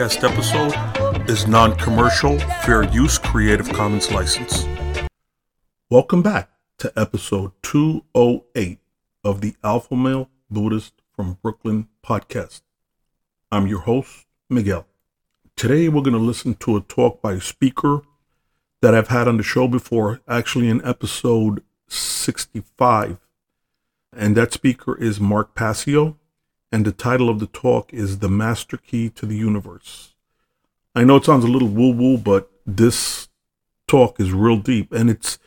podcast episode is non commercial, fair use Creative Commons license. Welcome back to episode 208 of the Alpha Male Buddhist from Brooklyn podcast. I'm your host, Miguel. Today we're going to listen to a talk by a speaker that I've had on the show before, actually in episode 65. And that speaker is Mark Passio and the title of the talk is The Master Key to the Universe. I know it sounds a little woo woo, but this talk is real deep and it's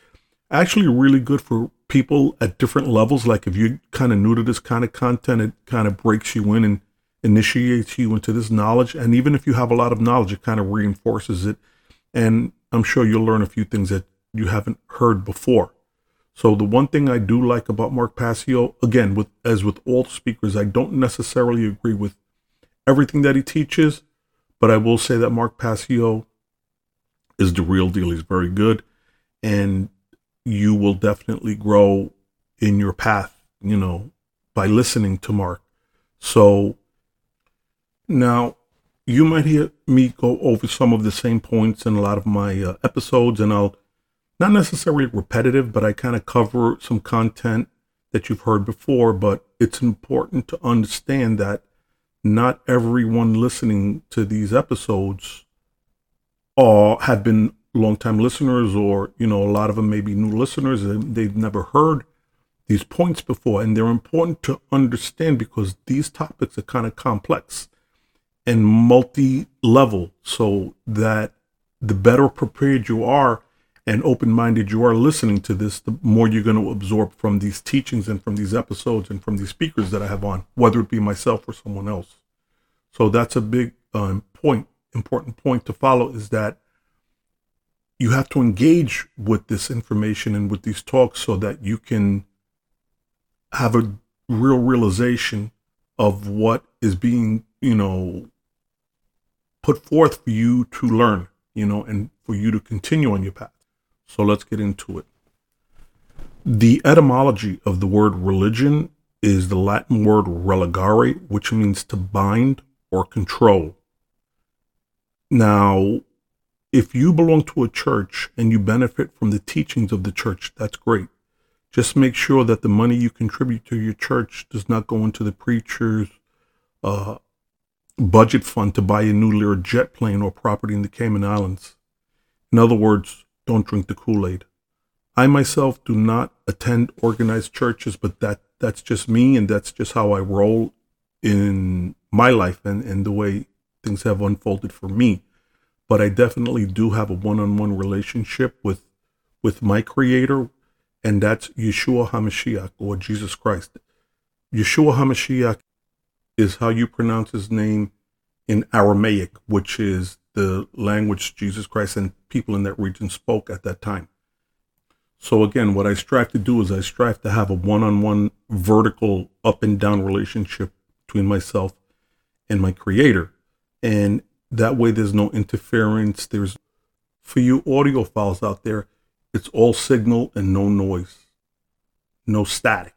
actually really good for people at different levels. Like if you're kind of new to this kind of content, it kind of breaks you in and initiates you into this knowledge. And even if you have a lot of knowledge, it kind of reinforces it. And I'm sure you'll learn a few things that you haven't heard before. So the one thing I do like about Mark Passio, again, with as with all speakers, I don't necessarily agree with everything that he teaches, but I will say that Mark Passio is the real deal. He's very good, and you will definitely grow in your path, you know, by listening to Mark. So now you might hear me go over some of the same points in a lot of my uh, episodes, and I'll not necessarily repetitive, but I kind of cover some content that you've heard before. But it's important to understand that not everyone listening to these episodes are have been longtime listeners, or you know, a lot of them may be new listeners and they've never heard these points before, and they're important to understand because these topics are kind of complex and multi-level, so that the better prepared you are and open minded you are listening to this, the more you're going to absorb from these teachings and from these episodes and from these speakers that I have on, whether it be myself or someone else. So that's a big uh, point, important point to follow is that you have to engage with this information and with these talks so that you can have a real realization of what is being, you know, put forth for you to learn, you know, and for you to continue on your path. So let's get into it. The etymology of the word religion is the Latin word religare, which means to bind or control. Now, if you belong to a church and you benefit from the teachings of the church, that's great. Just make sure that the money you contribute to your church does not go into the preacher's uh, budget fund to buy a new Lear jet plane or property in the Cayman Islands. In other words, don't drink the Kool-Aid. I myself do not attend organized churches, but that that's just me and that's just how I roll in my life and, and the way things have unfolded for me. But I definitely do have a one-on-one relationship with with my creator, and that's Yeshua HaMashiach or Jesus Christ. Yeshua HaMashiach is how you pronounce his name in Aramaic, which is the language Jesus Christ and people in that region spoke at that time. So again, what I strive to do is I strive to have a one-on-one vertical up and down relationship between myself and my creator. And that way there's no interference. There's for you audio files out there, it's all signal and no noise. No static.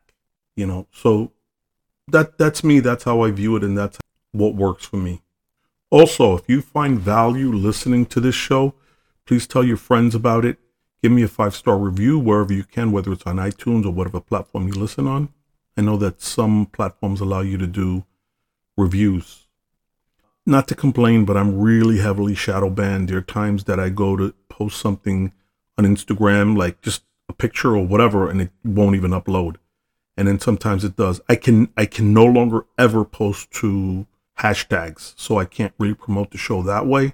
You know. So that that's me, that's how I view it and that's what works for me. Also, if you find value listening to this show, please tell your friends about it. Give me a five star review wherever you can, whether it's on iTunes or whatever platform you listen on. I know that some platforms allow you to do reviews. Not to complain, but I'm really heavily shadow banned. There are times that I go to post something on Instagram, like just a picture or whatever, and it won't even upload. And then sometimes it does. I can I can no longer ever post to hashtags, so I can't really promote the show that way.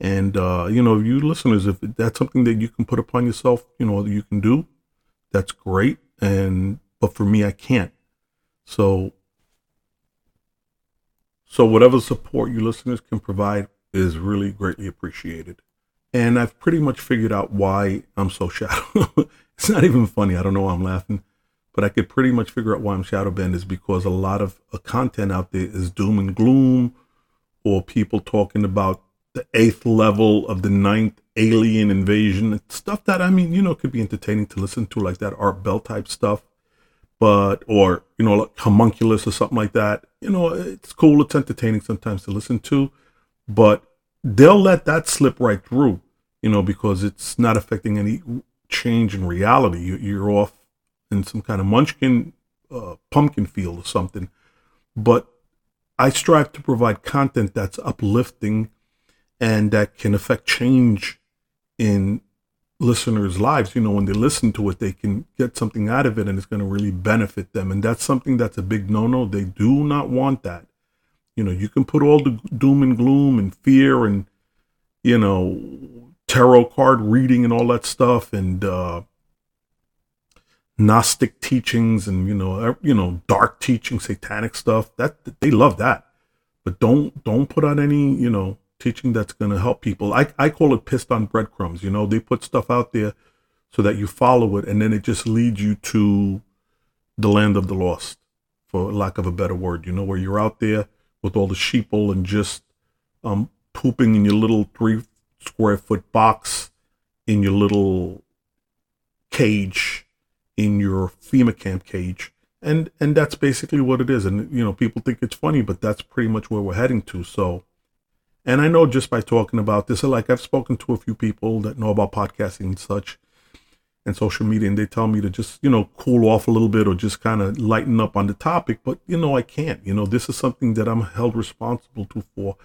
And uh, you know, you listeners, if that's something that you can put upon yourself, you know, you can do, that's great. And but for me, I can't. So, so whatever support you listeners can provide is really greatly appreciated. And I've pretty much figured out why I'm so shadow. it's not even funny. I don't know why I'm laughing but I could pretty much figure out why I'm shadow banned is because a lot of uh, content out there is doom and gloom, or people talking about the eighth level of the ninth alien invasion, stuff that I mean, you know, could be entertaining to listen to, like that Art Bell type stuff. but or you know like homunculus or something like that. You know, it's cool. It's entertaining sometimes to listen to, but they'll let that slip right through. You know, because it's not affecting any change in reality. You're off in some kind of munchkin uh, pumpkin field or something. But I strive to provide content that's uplifting and that can affect change in listeners' lives. You know, when they listen to it, they can get something out of it and it's going to really benefit them. And that's something that's a big no no. They do not want that. You know, you can put all the doom and gloom and fear and, you know, tarot card reading and all that stuff and, uh, Gnostic teachings and you know you know dark teaching, satanic stuff. That they love that, but don't don't put out any you know teaching that's going to help people. I, I call it pissed on breadcrumbs. You know, they put stuff out there so that you follow it and then it just leads you to the land of the lost, for lack of a better word. You know, where you're out there with all the sheeple and just um, pooping in your little three square foot box in your little cage in your FEMA camp cage. And and that's basically what it is. And you know, people think it's funny, but that's pretty much where we're heading to. So and I know just by talking about this, like I've spoken to a few people that know about podcasting and such and social media, and they tell me to just, you know, cool off a little bit or just kind of lighten up on the topic. But, you know, I can't. You know, this is something that I'm held responsible to for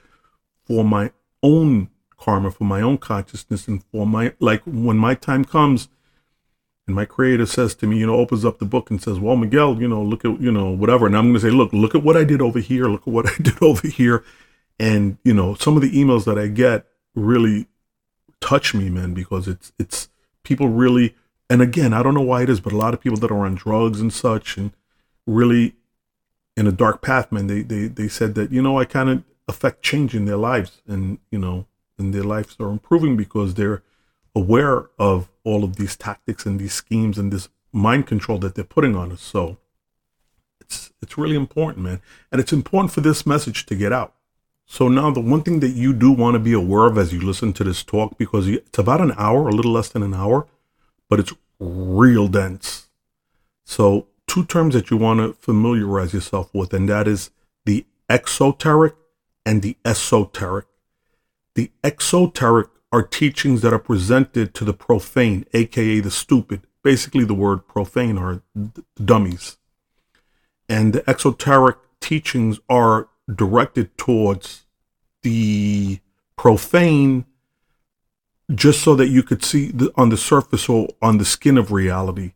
for my own karma, for my own consciousness, and for my like when my time comes and my creator says to me, you know, opens up the book and says, Well, Miguel, you know, look at, you know, whatever. And I'm gonna say, look, look at what I did over here, look at what I did over here and you know some of the emails that i get really touch me man because it's it's people really and again i don't know why it is but a lot of people that are on drugs and such and really in a dark path man they they, they said that you know i kind of affect change in their lives and you know and their lives are improving because they're aware of all of these tactics and these schemes and this mind control that they're putting on us so it's it's really important man and it's important for this message to get out so now the one thing that you do want to be aware of as you listen to this talk, because it's about an hour, a little less than an hour, but it's real dense. So two terms that you want to familiarize yourself with, and that is the exoteric and the esoteric. The exoteric are teachings that are presented to the profane, aka the stupid. Basically, the word profane are dummies. And the exoteric teachings are directed towards the profane just so that you could see the, on the surface or on the skin of reality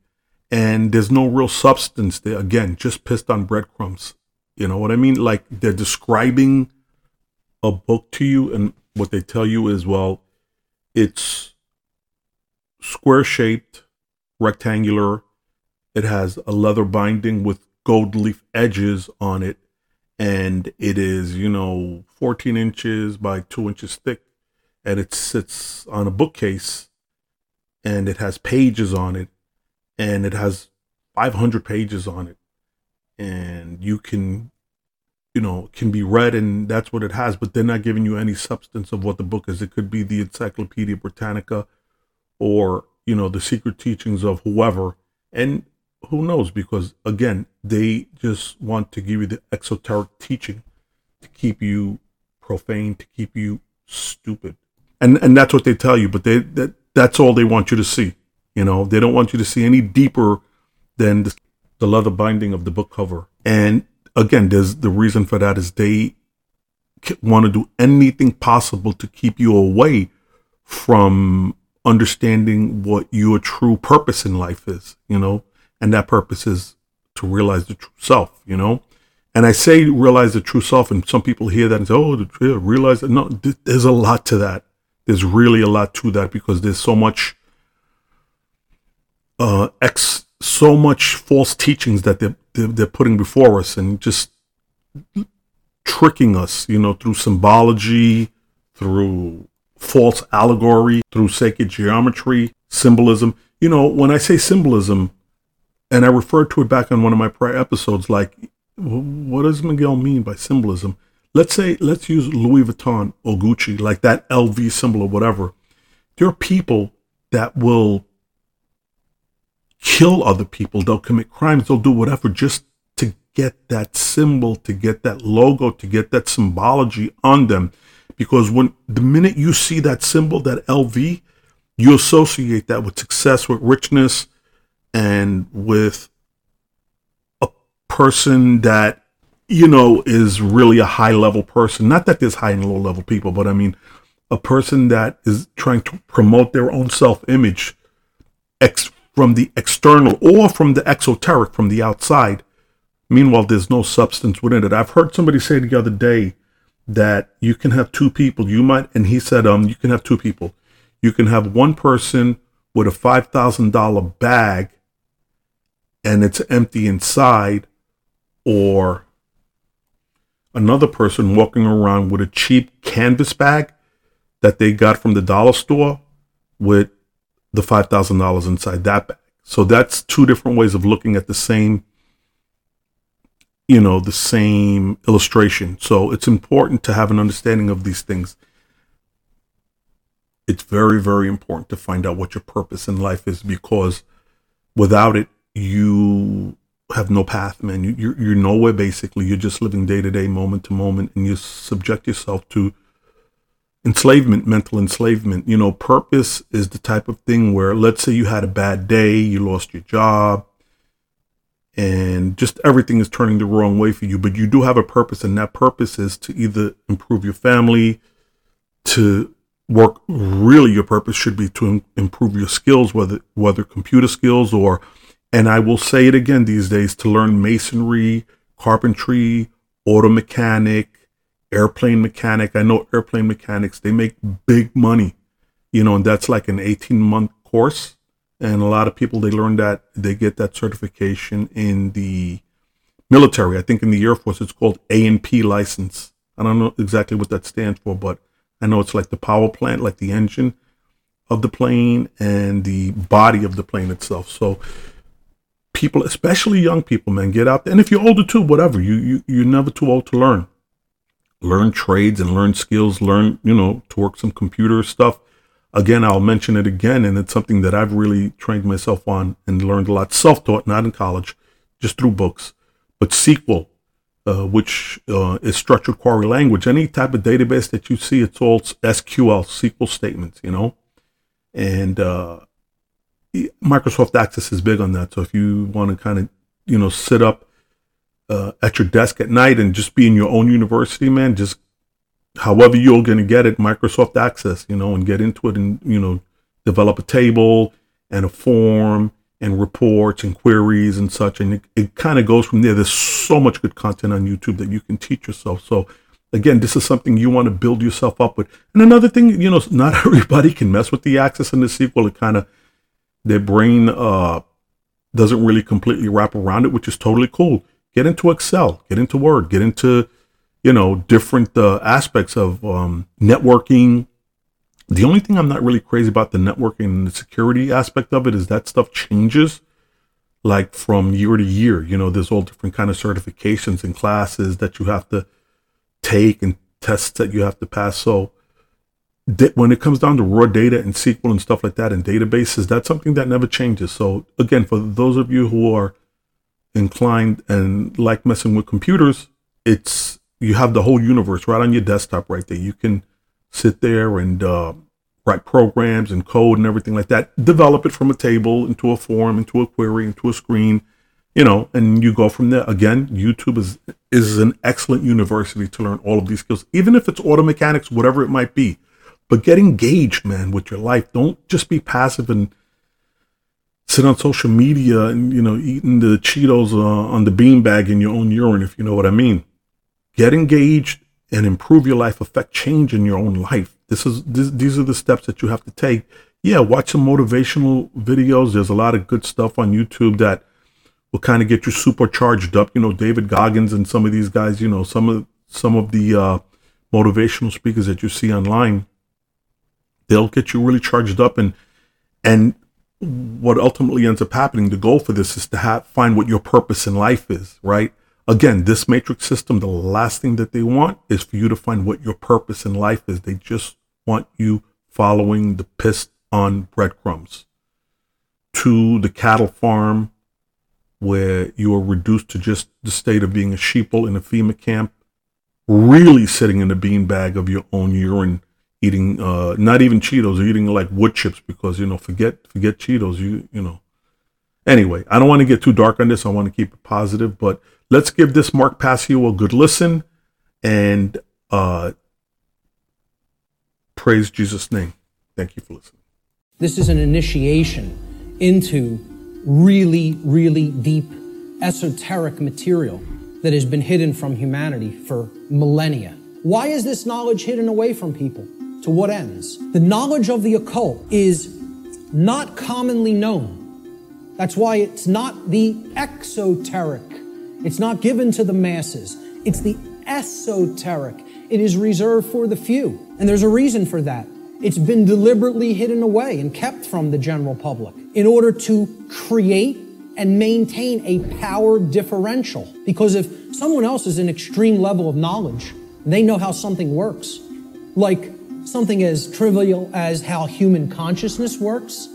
and there's no real substance there again just pissed on breadcrumbs you know what i mean like they're describing a book to you and what they tell you is well it's square shaped rectangular. It has a leather binding with gold leaf edges on it. And it is you know 14 inches by 2 inches thick. And it sits on a bookcase. And it has pages on it. And it has 500 pages on it. And you can you know can be read and that's what it has but they're not giving you any substance of what the book is it could be the encyclopedia britannica or you know the secret teachings of whoever and who knows? Because again, they just want to give you the exoteric teaching to keep you profane, to keep you stupid, and and that's what they tell you. But they that that's all they want you to see. You know, they don't want you to see any deeper than the, the leather binding of the book cover. And again, there's the reason for that is they want to do anything possible to keep you away from understanding what your true purpose in life is. You know, and that purpose is to realize the true self, you know? And I say realize the true self, and some people hear that and say, oh, the, realize that. No, there's a lot to that. There's really a lot to that because there's so much, uh, ex, so much false teachings that they're, they're, putting before us and just tricking us, you know, through symbology, through false allegory, through sacred geometry, symbolism. You know, when I say symbolism, and I referred to it back on one of my prior episodes. Like, what does Miguel mean by symbolism? Let's say, let's use Louis Vuitton or Gucci, like that LV symbol or whatever. There are people that will kill other people. They'll commit crimes. They'll do whatever just to get that symbol, to get that logo, to get that symbology on them. Because when the minute you see that symbol, that LV, you associate that with success, with richness, and with a person that you know is really a high level person. Not that there's high and low level people, but I mean a person that is trying to promote their own self image from the external or from the exoteric, from the outside. Meanwhile, there's no substance within it. I've heard somebody say the other day that you can have two people. You might, and he said, um, you can have two people. You can have one person with a five thousand dollar bag, and it's empty inside, or another person walking around with a cheap canvas bag that they got from the dollar store with the $5,000 inside that bag. So that's two different ways of looking at the same, you know, the same illustration. So it's important to have an understanding of these things. It's very, very important to find out what your purpose in life is because without it, you have no path, man. You, you're, you're nowhere basically. You're just living day to day, moment to moment, and you subject yourself to enslavement, mental enslavement. You know, purpose is the type of thing where, let's say you had a bad day, you lost your job, and just everything is turning the wrong way for you, but you do have a purpose, and that purpose is to either improve your family, to work really your purpose should be to improve your skills whether whether computer skills or and I will say it again these days to learn masonry, carpentry, auto mechanic, airplane mechanic. I know airplane mechanics, they make big money, you know, and that's like an 18 month course. And a lot of people, they learn that, they get that certification in the military. I think in the Air Force, it's called A&P license. I don't know exactly what that stands for, but I know it's like the power plant, like the engine of the plane and the body of the plane itself. So people, especially young people, man, get out there. And if you're older too, whatever, you, you, you're never too old to learn learn trades and learn skills, learn, you know, to work some computer stuff. Again, I'll mention it again, and it's something that I've really trained myself on and learned a lot. Self taught, not in college, just through books. But SQL, uh, which uh, is structured query language, any type of database that you see, it's all SQL, SQL statements, you know? And uh, Microsoft Access is big on that. So if you want to kind of, you know, sit up uh, at your desk at night and just be in your own university, man, just however you're going to get it, Microsoft Access, you know, and get into it and, you know, develop a table and a form and reports and queries and such. And it, it kind of goes from there. There's so much good content on YouTube that you can teach yourself. So, again, this is something you want to build yourself up with. And another thing, you know, not everybody can mess with the Access and the SQL. It kind of, their brain uh, doesn't really completely wrap around it, which is totally cool get into Excel, get into Word, get into, you know, different uh, aspects of um, networking. The only thing I'm not really crazy about the networking and the security aspect of it is that stuff changes like from year to year. You know, there's all different kind of certifications and classes that you have to take and tests that you have to pass. So when it comes down to raw data and SQL and stuff like that and databases, that's something that never changes. So again, for those of you who are inclined and like messing with computers, it's you have the whole universe right on your desktop right there. You can sit there and uh, write programs and code and everything like that. Develop it from a table into a form, into a query, into a screen, you know, and you go from there. Again, YouTube is is an excellent university to learn all of these skills, even if it's auto mechanics, whatever it might be. But get engaged, man, with your life. Don't just be passive and sit on social media and you know eating the Cheetos uh, on the beanbag in your own urine, if you know what I mean. Get engaged and improve your life. Affect change in your own life. This is this, these are the steps that you have to take. Yeah, watch some motivational videos. There's a lot of good stuff on YouTube that will kind of get you supercharged up. You know, David Goggins and some of these guys. You know, some of some of the uh, motivational speakers that you see online. They'll get you really charged up and and what ultimately ends up happening, the goal for this is to have, find what your purpose in life is, right? Again, this matrix system, the last thing that they want is for you to find what your purpose in life is. They just want you following the pissed on breadcrumbs. to the cattle farm where you are reduced to just the state of being a sheeple in a FEMA camp, really sitting in the beanbag of your own urine, eating uh, not even Cheetos, eating like wood chips because you know forget forget Cheetos. You you know. Anyway, I don't want to get too dark on this. I want to keep it positive, but let's give this Mark Passio a good listen and uh, praise Jesus' name. Thank you for listening. This is an initiation into really, really deep esoteric material that has been hidden from humanity for millennia. Why is this knowledge hidden away from people? To what ends? The knowledge of the occult is not commonly known. That's why it's not the exoteric. It's not given to the masses. It's the esoteric. It is reserved for the few. And there's a reason for that. It's been deliberately hidden away and kept from the general public in order to create and maintain a power differential. Because if someone else is an extreme level of knowledge, they know how something works. Like something as trivial as how human consciousness works,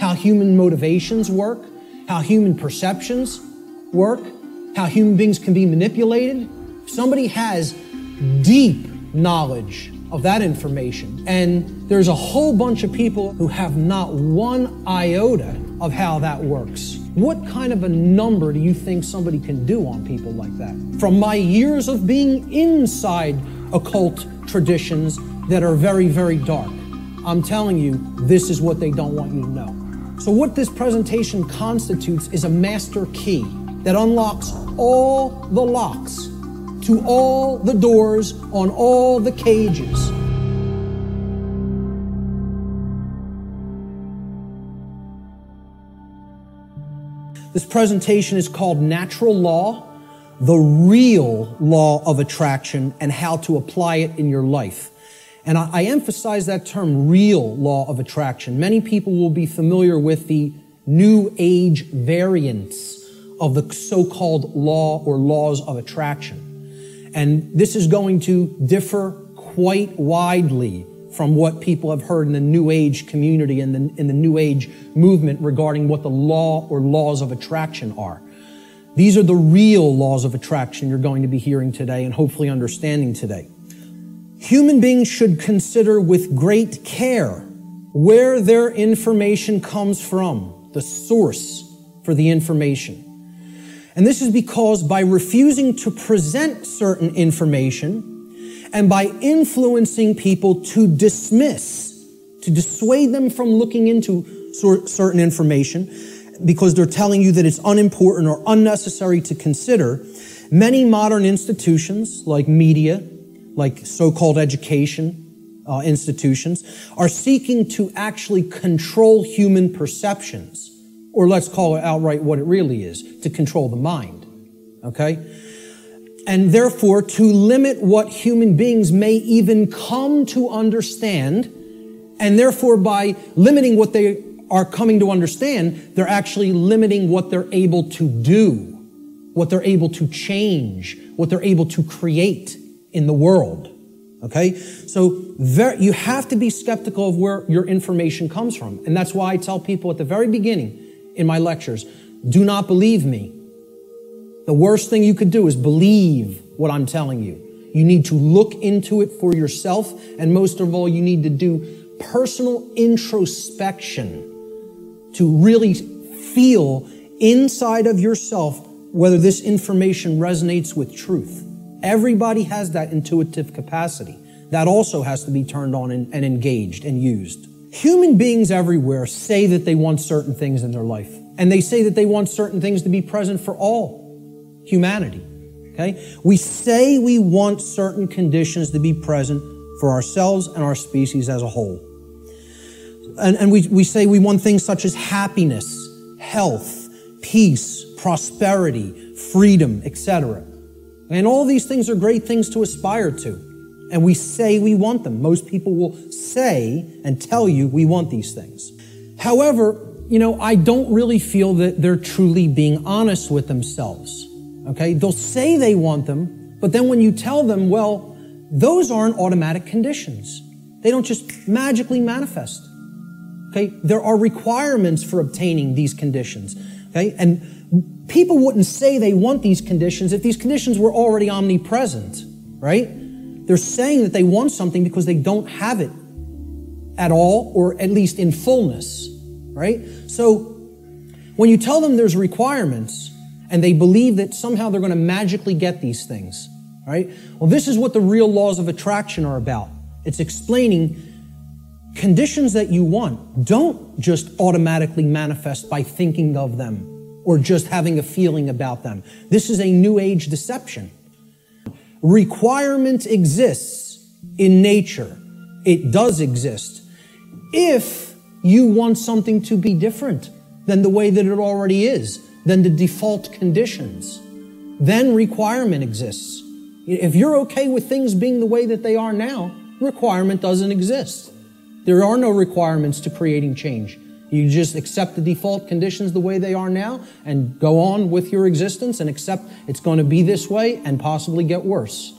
how human motivations work, how human perceptions work, how human beings can be manipulated. If somebody has deep knowledge of that information. And there's a whole bunch of people who have not one iota of how that works. What kind of a number do you think somebody can do on people like that? From my years of being inside occult traditions that are very, very dark, I'm telling you, this is what they don't want you to know. So, what this presentation constitutes is a master key that unlocks all the locks to all the doors on all the cages. This presentation is called Natural Law, the real law of attraction, and how to apply it in your life. And I, I, emphasize that term, real law of attraction. Many people will be familiar with the New Age variants of the so-called law or laws of attraction. And this is going to differ quite widely from what people have heard in the New Age community and in the New Age movement regarding what the law or laws of attraction are. These are the real laws of attraction you're going to be hearing today and hopefully understanding today. Human beings should consider with great care where their information comes from, the source for the information. And this is because by refusing to present certain information and by influencing people to dismiss, to dissuade them from looking into certain information because they're telling you that it's unimportant or unnecessary to consider, many modern institutions like media, like so-called education uh, institutions, are seeking to actually control human perceptions or let's call it outright what it really is, to control the mind. Okay? And therefore, to limit what human beings may even come to understand, and therefore, by limiting what they are coming to understand, they're actually limiting what they're able to do, what they're able to change, what they're able to create in the world. Okay? So you have to be skeptical of where your information comes from. And that's why I tell people at the very beginning, in my lectures. Do not believe me. The worst thing you could do is believe what I'm telling you. You need to look into it for yourself. And most of all, you need to do personal introspection to really feel inside of yourself whether this information resonates with truth. Everybody has that intuitive capacity. That also has to be turned on and, and engaged and used. Human beings everywhere say that they want certain things in their life. And they say that they want certain things to be present for all humanity. Okay? We say we want certain conditions to be present for ourselves and our species as a whole. And, and we, we say we want things such as happiness, health, peace, prosperity, freedom, etc. And all these things are great things to aspire to and we say we want them. Most people will say and tell you we want these things. However, you know, I don't really feel that they're truly being honest with themselves. Okay? They'll say they want them, but then when you tell them, well, those aren't automatic conditions. They don't just magically manifest. Okay? There are requirements for obtaining these conditions. Okay? And people wouldn't say they want these conditions if these conditions were already omnipresent, right? They're saying that they want something because they don't have it at all, or at least in fullness, right? So when you tell them there's requirements and they believe that somehow they're going to magically get these things, right? Well, this is what the real laws of attraction are about. It's explaining conditions that you want don't just automatically manifest by thinking of them or just having a feeling about them. This is a new age deception. Requirement exists in nature. It does exist. If you want something to be different than the way that it already is, than the default conditions, then requirement exists. If you're okay with things being the way that they are now, requirement doesn't exist. There are no requirements to creating change. You just accept the default conditions the way they are now and go on with your existence and accept it's going to be this way and possibly get worse.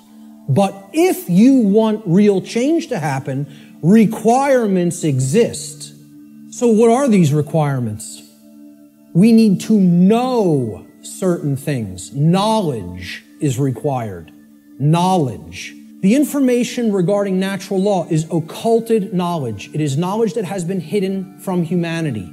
But if you want real change to happen, requirements exist. So what are these requirements? We need to know certain things. Knowledge is required. Knowledge. The information regarding natural law is occulted knowledge. It is knowledge that has been hidden from humanity.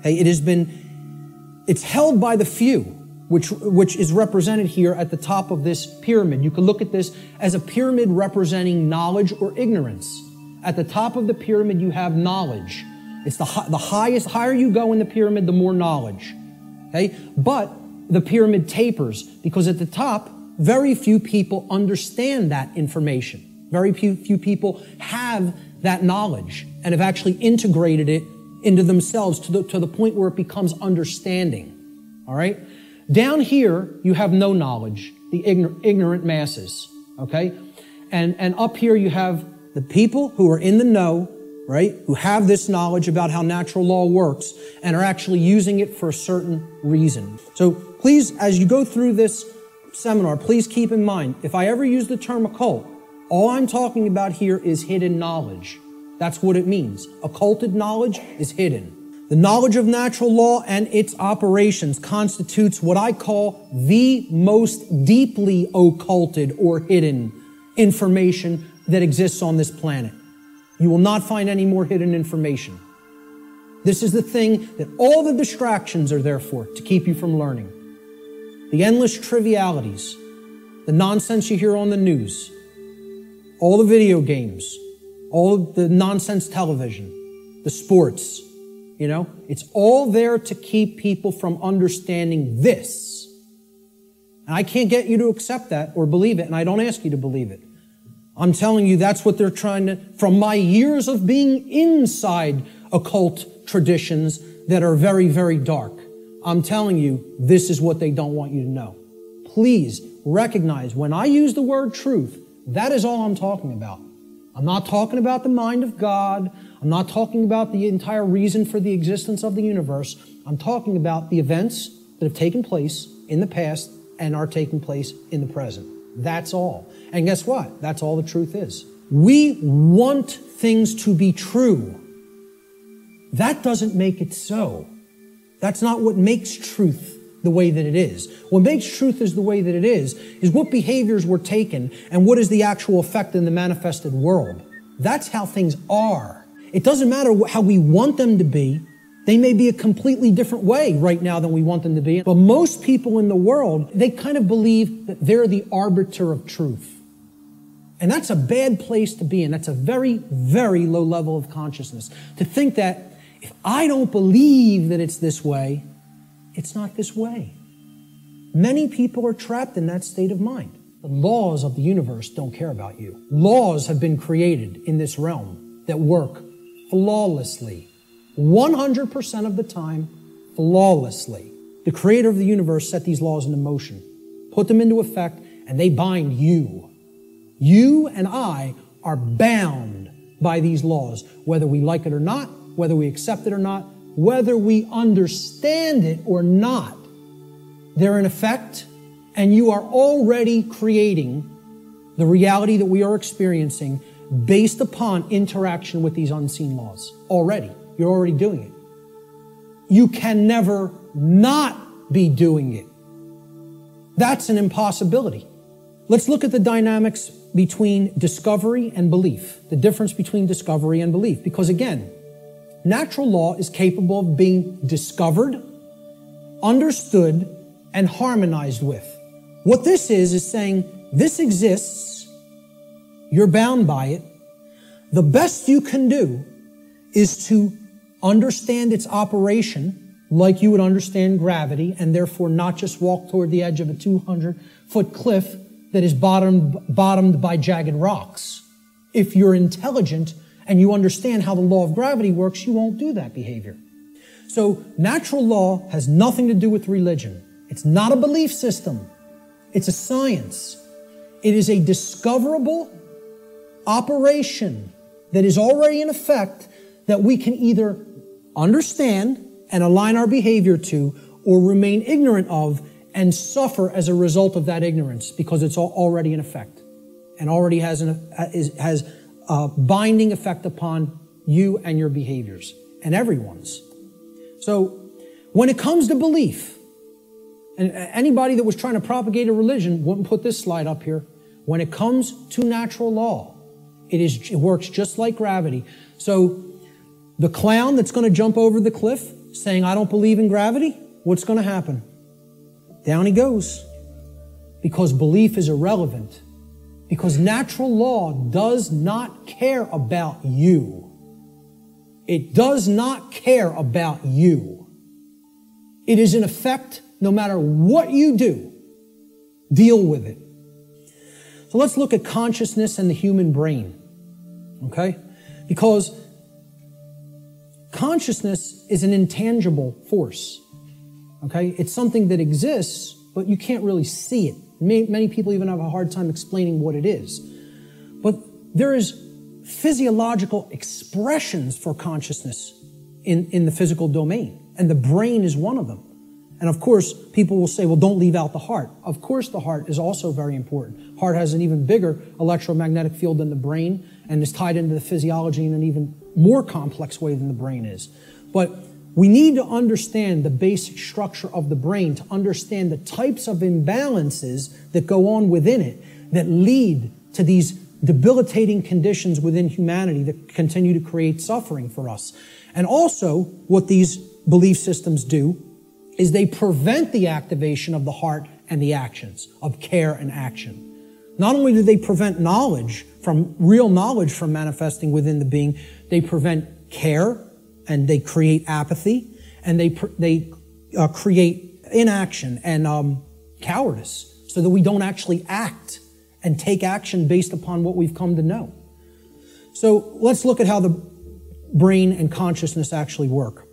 Okay? It has been, it's held by the few, which, which is represented here at the top of this pyramid. You can look at this as a pyramid representing knowledge or ignorance. At the top of the pyramid, you have knowledge. It's the, the highest, higher you go in the pyramid, the more knowledge. Okay? But the pyramid tapers because at the top, very few people understand that information. Very few, few people have that knowledge and have actually integrated it into themselves to the, to the point where it becomes understanding. All right? Down here, you have no knowledge, the ignor- ignorant masses. Okay? And, and up here, you have the people who are in the know, right? Who have this knowledge about how natural law works and are actually using it for a certain reason. So please, as you go through this seminar, please keep in mind, if I ever use the term occult, all I'm talking about here is hidden knowledge. That's what it means. Occulted knowledge is hidden. The knowledge of natural law and its operations constitutes what I call the most deeply occulted or hidden information that exists on this planet. You will not find any more hidden information. This is the thing that all the distractions are there for, to keep you from learning the endless trivialities, the nonsense you hear on the news, all the video games, all the nonsense television, the sports, you know, it's all there to keep people from understanding this. And I can't get you to accept that or believe it, and I don't ask you to believe it. I'm telling you, that's what they're trying to, from my years of being inside occult traditions that are very, very dark. I'm telling you, this is what they don't want you to know. Please recognize when I use the word truth, that is all I'm talking about. I'm not talking about the mind of God. I'm not talking about the entire reason for the existence of the universe. I'm talking about the events that have taken place in the past and are taking place in the present. That's all. And guess what? That's all the truth is. We want things to be true. That doesn't make it so. That's not what makes truth the way that it is. What makes truth is the way that it is, is what behaviors were taken and what is the actual effect in the manifested world. That's how things are. It doesn't matter how we want them to be. They may be a completely different way right now than we want them to be. But most people in the world, they kind of believe that they're the arbiter of truth. And that's a bad place to be in. That's a very, very low level of consciousness. To think that if I don't believe that it's this way, it's not this way. Many people are trapped in that state of mind. The laws of the universe don't care about you. Laws have been created in this realm that work flawlessly, 100% of the time, flawlessly. The creator of the universe set these laws into motion, put them into effect, and they bind you. You and I are bound by these laws, whether we like it or not, whether we accept it or not, whether we understand it or not. They're in effect, and you are already creating the reality that we are experiencing based upon interaction with these unseen laws already. You're already doing it. You can never not be doing it. That's an impossibility. Let's look at the dynamics between discovery and belief, the difference between discovery and belief. Because again, natural law is capable of being discovered, understood, and harmonized with. What this is, is saying this exists, you're bound by it. The best you can do is to understand its operation like you would understand gravity and therefore not just walk toward the edge of a 200 foot cliff that is bottomed, bottomed by jagged rocks. If you're intelligent and you understand how the law of gravity works, you won't do that behavior. So natural law has nothing to do with religion. It's not a belief system. It's a science. It is a discoverable operation that is already in effect that we can either understand and align our behavior to or remain ignorant of and suffer as a result of that ignorance because it's already in effect and already has, an, uh, has a binding effect upon you and your behaviors and everyone's. So when it comes to belief, and anybody that was trying to propagate a religion wouldn't put this slide up here. When it comes to natural law, it, is, it works just like gravity. So the clown that's going to jump over the cliff saying, I don't believe in gravity, what's going to happen? Down he goes. Because belief is irrelevant. Because natural law does not care about you. It does not care about you. It is in effect, no matter what you do, deal with it. So let's look at consciousness and the human brain. Okay? Because Consciousness is an intangible force. Okay? It's something that exists, but you can't really see it. Many people even have a hard time explaining what it is. But there is physiological expressions for consciousness in, in the physical domain, and the brain is one of them. And of course, people will say, well, don't leave out the heart. Of course, the heart is also very important. Heart has an even bigger electromagnetic field than the brain and is tied into the physiology in an even more complex way than the brain is. But we need to understand the basic structure of the brain to understand the types of imbalances that go on within it that lead to these debilitating conditions within humanity that continue to create suffering for us. And also, what these belief systems do is they prevent the activation of the heart and the actions of care and action. Not only do they prevent knowledge from real knowledge from manifesting within the being, they prevent care and they create apathy and they they uh, create inaction and um, cowardice, so that we don't actually act and take action based upon what we've come to know. So let's look at how the brain and consciousness actually work.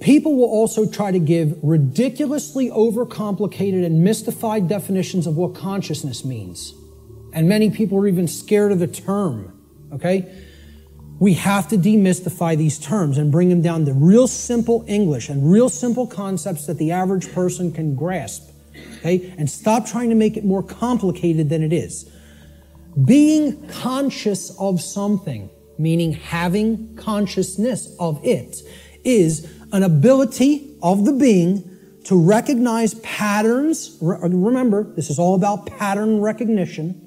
People will also try to give ridiculously overcomplicated and mystified definitions of what consciousness means. And many people are even scared of the term, okay? We have to demystify these terms and bring them down to real simple English and real simple concepts that the average person can grasp, okay? And stop trying to make it more complicated than it is. Being conscious of something, meaning having consciousness of it, is an ability of the being to recognize patterns. Remember, this is all about pattern recognition.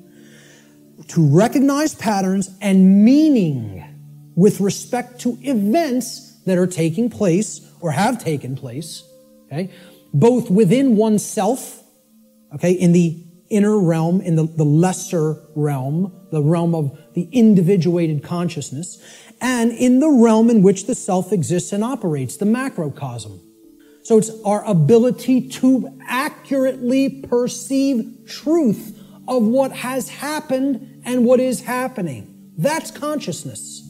To recognize patterns and meaning with respect to events that are taking place or have taken place, okay, both within oneself, okay, in the inner realm, in the, the lesser realm, the realm of the individuated consciousness, and in the realm in which the self exists and operates, the macrocosm. So it's our ability to accurately perceive truth of what has happened and what is happening. That's consciousness.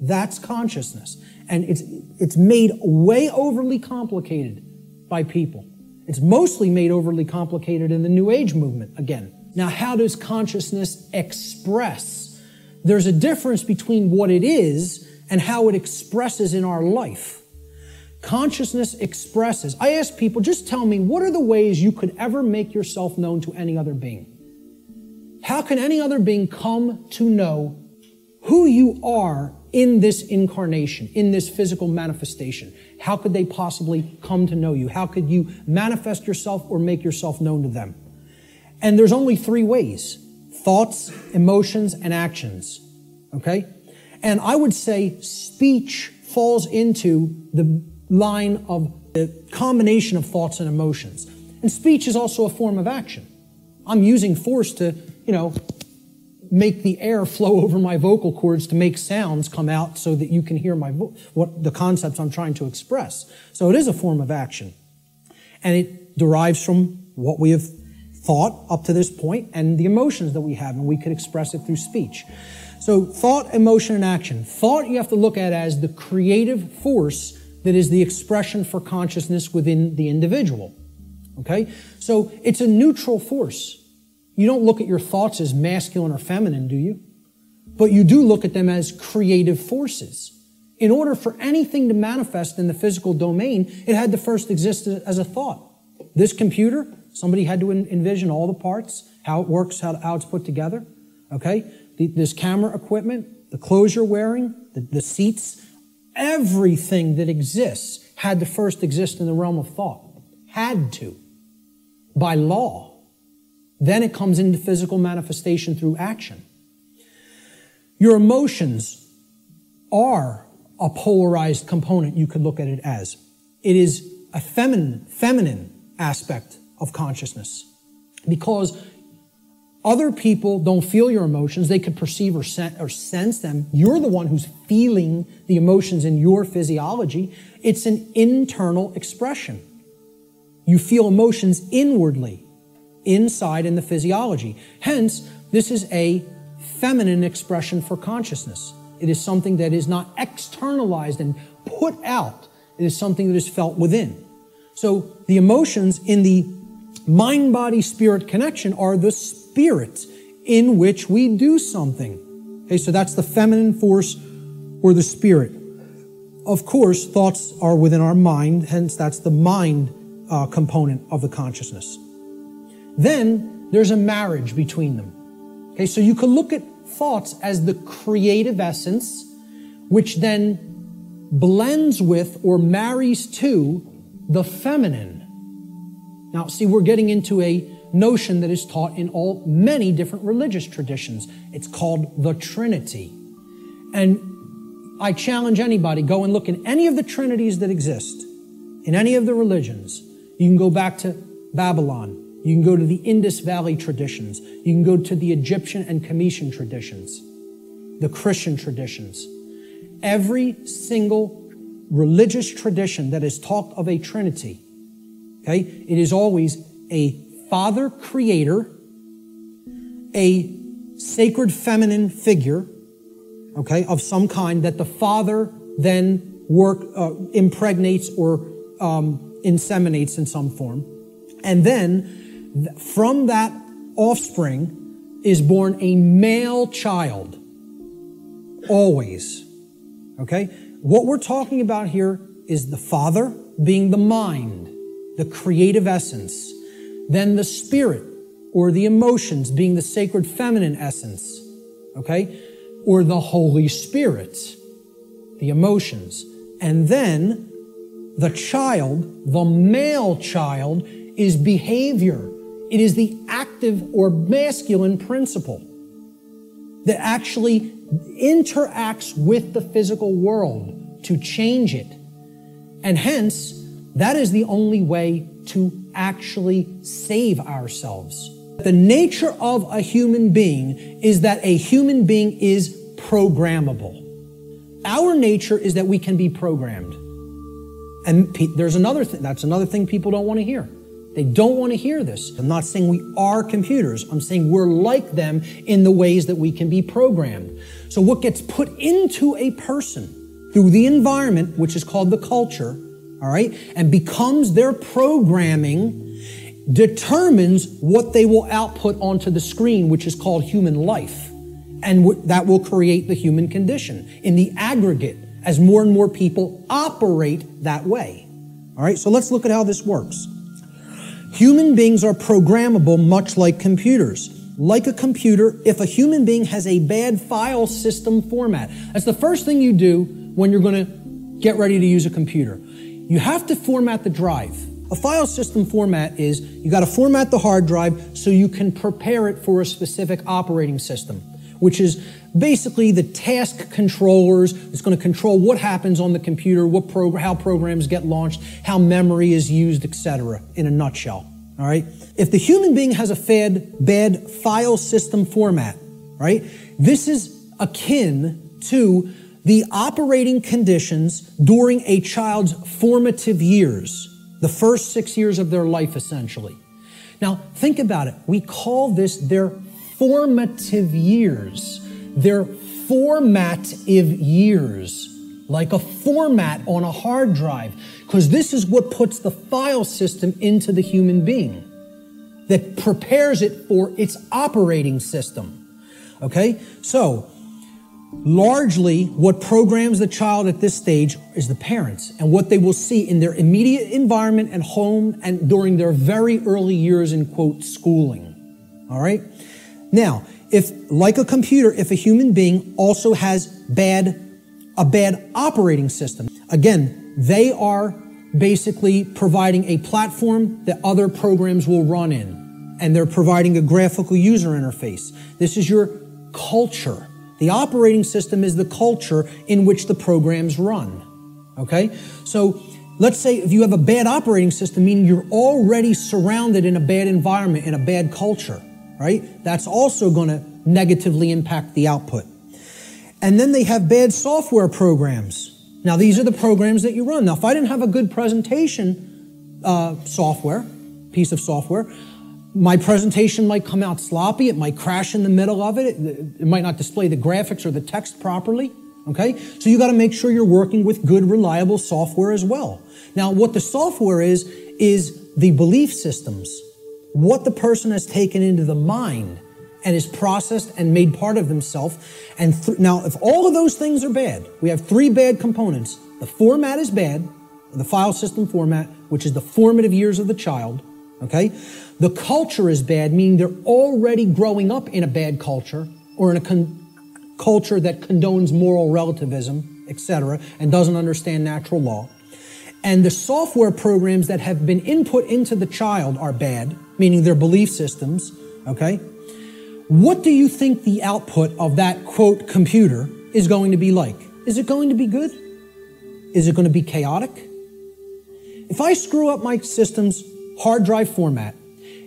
That's consciousness. And it's, it's made way overly complicated by people. It's mostly made overly complicated in the New Age movement again. Now, how does consciousness express there's a difference between what it is and how it expresses in our life. Consciousness expresses. I ask people, just tell me, what are the ways you could ever make yourself known to any other being? How can any other being come to know who you are in this incarnation, in this physical manifestation? How could they possibly come to know you? How could you manifest yourself or make yourself known to them? And there's only three ways thoughts, emotions, and actions. Okay? And I would say speech falls into the line of the combination of thoughts and emotions. And speech is also a form of action. I'm using force to, you know, make the air flow over my vocal cords to make sounds come out so that you can hear my vo- what the concepts I'm trying to express. So it is a form of action. And it derives from what we have thought up to this point and the emotions that we have, and we could express it through speech. So, thought, emotion, and action. Thought you have to look at as the creative force that is the expression for consciousness within the individual. Okay? So, it's a neutral force. You don't look at your thoughts as masculine or feminine, do you? But you do look at them as creative forces. In order for anything to manifest in the physical domain, it had to first exist as a thought. This computer, somebody had to envision all the parts, how it works, how, it's put together. Okay? this camera equipment, the clothes you're wearing, the seats, everything that exists had to first exist in the realm of thought. Had to. By law. Then it comes into physical manifestation through action. Your emotions are a polarized component, you could look at it as. It is a feminine, feminine aspect of consciousness. Because other people don't feel your emotions. They could perceive or, or sense them. You're the one who's feeling the emotions in your physiology. It's an internal expression. You feel emotions inwardly, inside in the physiology. Hence, this is a feminine expression for consciousness. It is something that is not externalized and put out. It is something that is felt within. So the emotions in the mind body spirit connection are the spirit in which we do something. Okay, so that's the feminine force or the spirit. Of course, thoughts are within our mind, hence, that's the mind uh, component of the consciousness. Then there's a marriage between them. Okay, so you could look at thoughts as the creative essence, which then blends with or marries to the feminine. Now, see, we're getting into a notion that is taught in all many different religious traditions. It's called the Trinity. And I challenge anybody, go and look in any of the trinities that exist, in any of the religions. You can go back to Babylon. You can go to the Indus Valley traditions. You can go to the Egyptian and Cometian traditions, the Christian traditions. Every single religious tradition that has talked of a Trinity, okay, it is always a Father creator, a sacred feminine figure, okay, of some kind that the Father then work uh, impregnates or um, inseminates in some form, and then th- from that offspring is born a male child. Always, okay. What we're talking about here is the Father being the mind, the creative essence then the spirit or the emotions being the sacred feminine essence, okay? Or the Holy Spirit, the emotions. And then the child, the male child, is behavior. It is the active or masculine principle that actually interacts with the physical world to change it. And hence, that is the only way to actually save ourselves. The nature of a human being is that a human being is programmable. Our nature is that we can be programmed. And there's another thing, that's another thing people don't want to hear. They don't want to hear this. I'm not saying we are computers. I'm saying we're like them in the ways that we can be programmed. So what gets put into a person through the environment, which is called the culture, all right, and becomes their programming determines what they will output onto the screen, which is called human life. And that will create the human condition in the aggregate as more and more people operate that way. All right, so let's look at how this works. Human beings are programmable much like computers. like a computer, if a human being has a bad file system format. That's the first thing you do when you're going to get ready to use a computer. You have to format the drive. A file system format is you got to format the hard drive so you can prepare it for a specific operating system, which is basically the task controllers. It's going to control what happens on the computer, what how programs get launched, how memory is used, etc. In a nutshell. All right. If the human being has a bad, bad file system format, right, this is akin to the operating conditions during a child's formative years, the first six years of their life, essentially. Now, think about it. We call this their formative years. Their formative years, like a format on a hard drive because this is what puts the file system into the human being that prepares it for its operating system. Okay? So, largely what programs the child at this stage is the parents and what they will see in their immediate environment and home and during their very early years in quote schooling. All right? Now, if like a computer, if a human being also has bad a bad operating system, again, they are basically providing a platform that other programs will run in. And they're providing a graphical user interface. This is your culture. The operating system is the culture in which the programs run. Okay? So let's say if you have a bad operating system, meaning you're already surrounded in a bad environment, in a bad culture, right? That's also going to negatively impact the output. And then they have bad software programs now, these are the programs that you run. Now, if I didn't have a good presentation uh, software, piece of software, my presentation might come out sloppy. It might crash in the middle of it. It, it might not display the graphics or the text properly. Okay? So you got to make sure you're working with good, reliable software as well. Now, what the software is, is the belief systems, what the person has taken into the mind and is processed and made part of themselves. And th- now, if all of those things are bad, we have three bad components. The format is bad, the file system format, which is the formative years of the child. Okay? The culture is bad, meaning they're already growing up in a bad culture or in a con- culture that condones moral relativism, etc., and doesn't understand natural law. And the software programs that have been input into the child are bad, meaning their belief systems, okay? What do you think the output of that quote computer is going to be like? Is it going to be good? Is it going to be chaotic? If I screw up my system's hard drive format,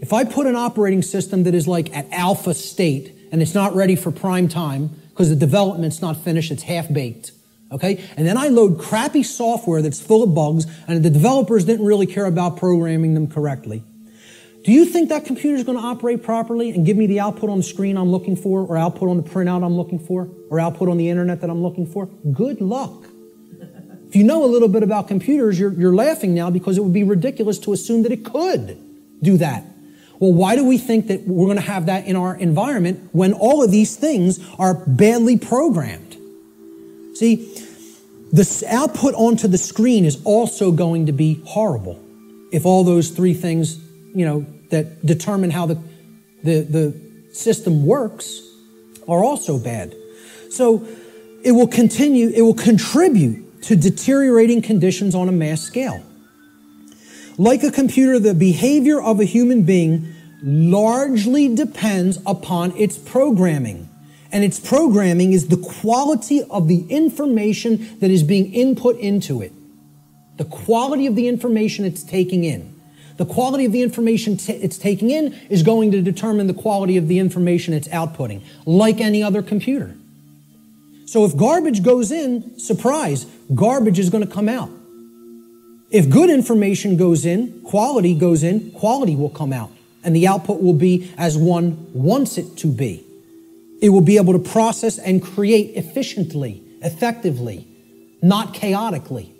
if I put an operating system that is like at alpha state and it's not ready for prime time because the development's not finished, it's half baked, okay? And then I load crappy software that's full of bugs and the developers didn't really care about programming them correctly. Do you think that computer is going to operate properly and give me the output on the screen I'm looking for, or output on the printout I'm looking for, or output on the internet that I'm looking for? Good luck. If you know a little bit about computers, you're, you're laughing now because it would be ridiculous to assume that it could do that. Well, why do we think that we're going to have that in our environment when all of these things are badly programmed? See, the output onto the screen is also going to be horrible if all those three things, you know, that determine how the, the, the system works are also bad. So it will continue, it will contribute to deteriorating conditions on a mass scale. Like a computer, the behavior of a human being largely depends upon its programming. And its programming is the quality of the information that is being input into it. The quality of the information it's taking in. The quality of the information it's taking in is going to determine the quality of the information it's outputting, like any other computer. So if garbage goes in, surprise, garbage is going to come out. If good information goes in, quality goes in, quality will come out. And the output will be as one wants it to be. It will be able to process and create efficiently, effectively, not chaotically.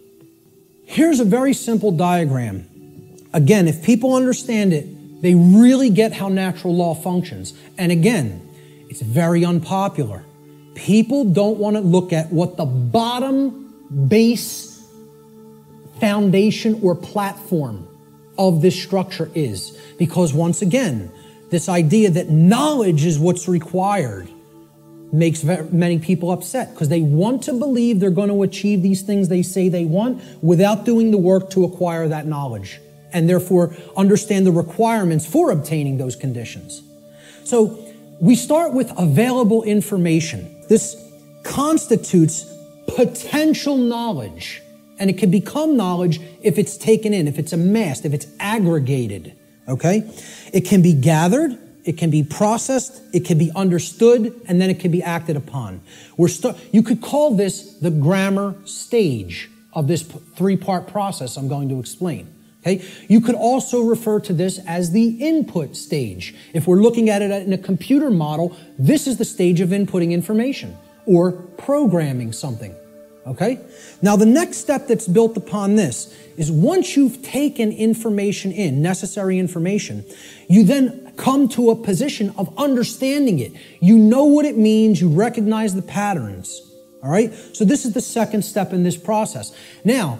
Here's a very simple diagram Again, if people understand it, they really get how natural law functions. And again, it's very unpopular. People don't want to look at what the bottom base foundation or platform of this structure is. Because once again, This idea that knowledge is what's required makes many people upset because they want to believe they're going to achieve these things they say they want without doing the work to acquire that knowledge and therefore understand the requirements for obtaining those conditions. So we start with available information. This constitutes potential knowledge. And it can become knowledge if it's taken in, if it's amassed, if it's aggregated. Okay? It can be gathered, it can be processed, it can be understood, and then it can be acted upon. We're st- you could call this the grammar stage of this p- three part process I'm going to explain. Okay? You could also refer to this as the input stage. If we're looking at it in a computer model, this is the stage of inputting information or programming something. Okay? Now, the next step that's built upon this is once you've taken information in, necessary information, you then come to a position of understanding it. You know what it means, you recognize the patterns. All right? So, this is the second step in this process. Now,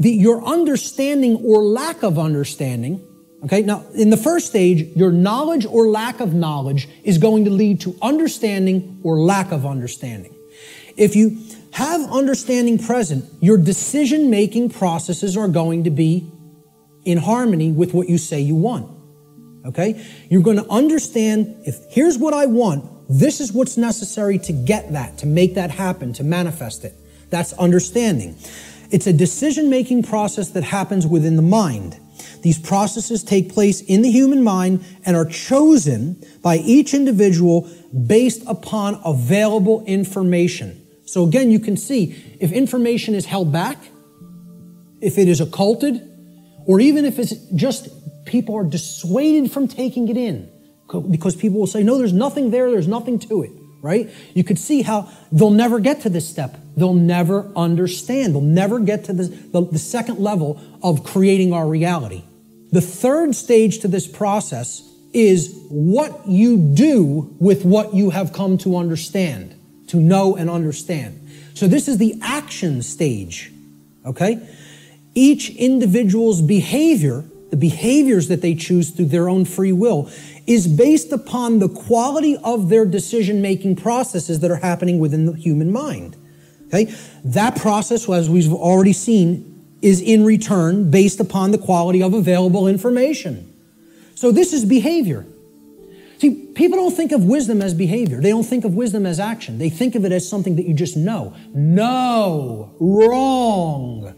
the, your understanding or lack of understanding, okay, now in the first stage, your knowledge or lack of knowledge is going to lead to understanding or lack of understanding. If you have understanding present, your decision making processes are going to be in harmony with what you say you want. Okay? You're going to understand if here's what I want, this is what's necessary to get that, to make that happen, to manifest it. That's understanding. It's a decision making process that happens within the mind. These processes take place in the human mind and are chosen by each individual based upon available information. So again, you can see if information is held back, if it is occulted, or even if it's just people are dissuaded from taking it in because people will say, no, there's nothing there, there's nothing to it right? You could see how they'll never get to this step. They'll never understand. They'll never get to the, the, the, second level of creating our reality. The third stage to this process is what you do with what you have come to understand, to know and understand. So this is the action stage, okay? Each individual's behavior, the behaviors that they choose through their own free will, is based upon the quality of their decision making processes that are happening within the human mind. Okay? That process, as we've already seen, is in return based upon the quality of available information. So this is behavior. See, people don't think of wisdom as behavior. They don't think of wisdom as action. They think of it as something that you just know. No, wrong.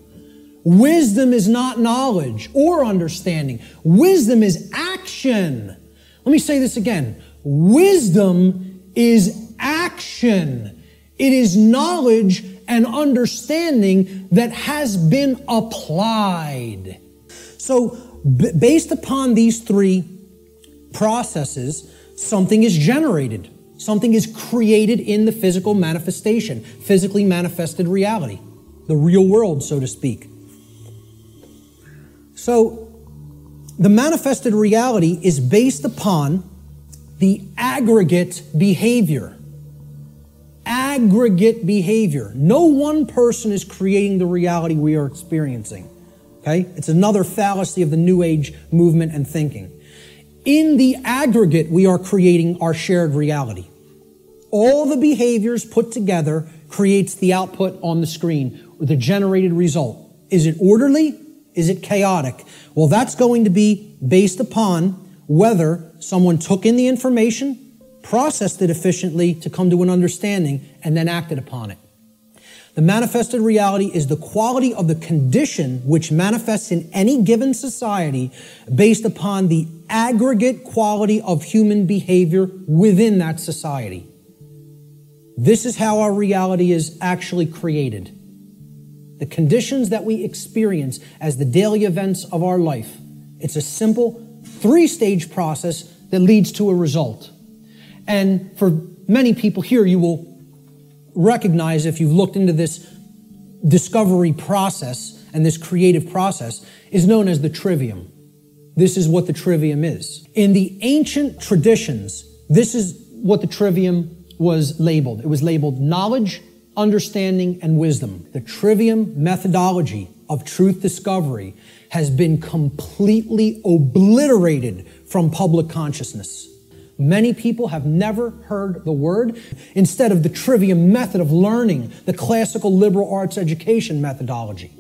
Wisdom is not knowledge or understanding. Wisdom is action. Let me say this again. Wisdom is action. It is knowledge and understanding that has been applied. So, b- based upon these three processes, something is generated. Something is created in the physical manifestation, physically manifested reality, the real world, so to speak. So, the manifested reality is based upon the aggregate behavior. Aggregate behavior. No one person is creating the reality we are experiencing. Okay? It's another fallacy of the New Age movement and thinking. In the aggregate, we are creating our shared reality. All the behaviors put together creates the output on the screen, or the generated result. Is it orderly? Is it chaotic? Well, that's going to be based upon whether someone took in the information, processed it efficiently to come to an understanding, and then acted upon it. The manifested reality is the quality of the condition which manifests in any given society based upon the aggregate quality of human behavior within that society. This is how our reality is actually created the conditions that we experience as the daily events of our life. It's a simple three stage process that leads to a result. And for many people here, you will recognize if you've looked into this discovery process and this creative process is known as the trivium. This is what the trivium is. In the ancient traditions, this is what the trivium was labeled. It was labeled knowledge, understanding, and wisdom. The trivium methodology of truth discovery has been completely obliterated from public consciousness. Many people have never heard the word. Instead of the trivium method of learning, the classical liberal arts education methodology.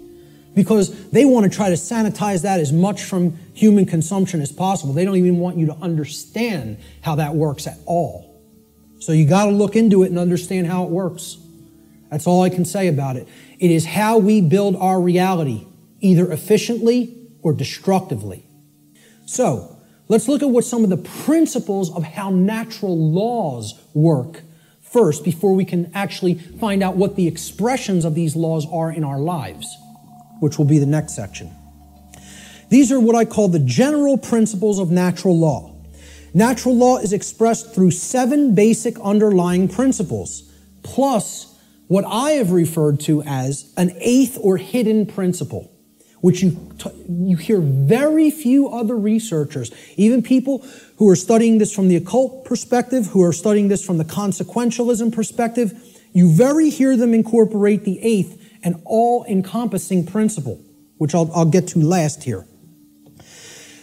Because they want to try to sanitize that as much from human consumption as possible. They don't even want you to understand how that works at all. So you got to look into it and understand how it works. That's all I can say about it. It is how we build our reality, either efficiently or destructively. So, let's look at what some of the principles of how natural laws work first before we can actually find out what the expressions of these laws are in our lives, which will be the next section. These are what I call the general principles of natural law. Natural law is expressed through seven basic underlying principles, plus what I have referred to as an eighth or hidden principle which you, you hear very few other researchers, even people who are studying this from the occult perspective, who are studying this from the consequentialism perspective, you very hear them incorporate the eighth and all encompassing principle, which I'll, I'll get to last here.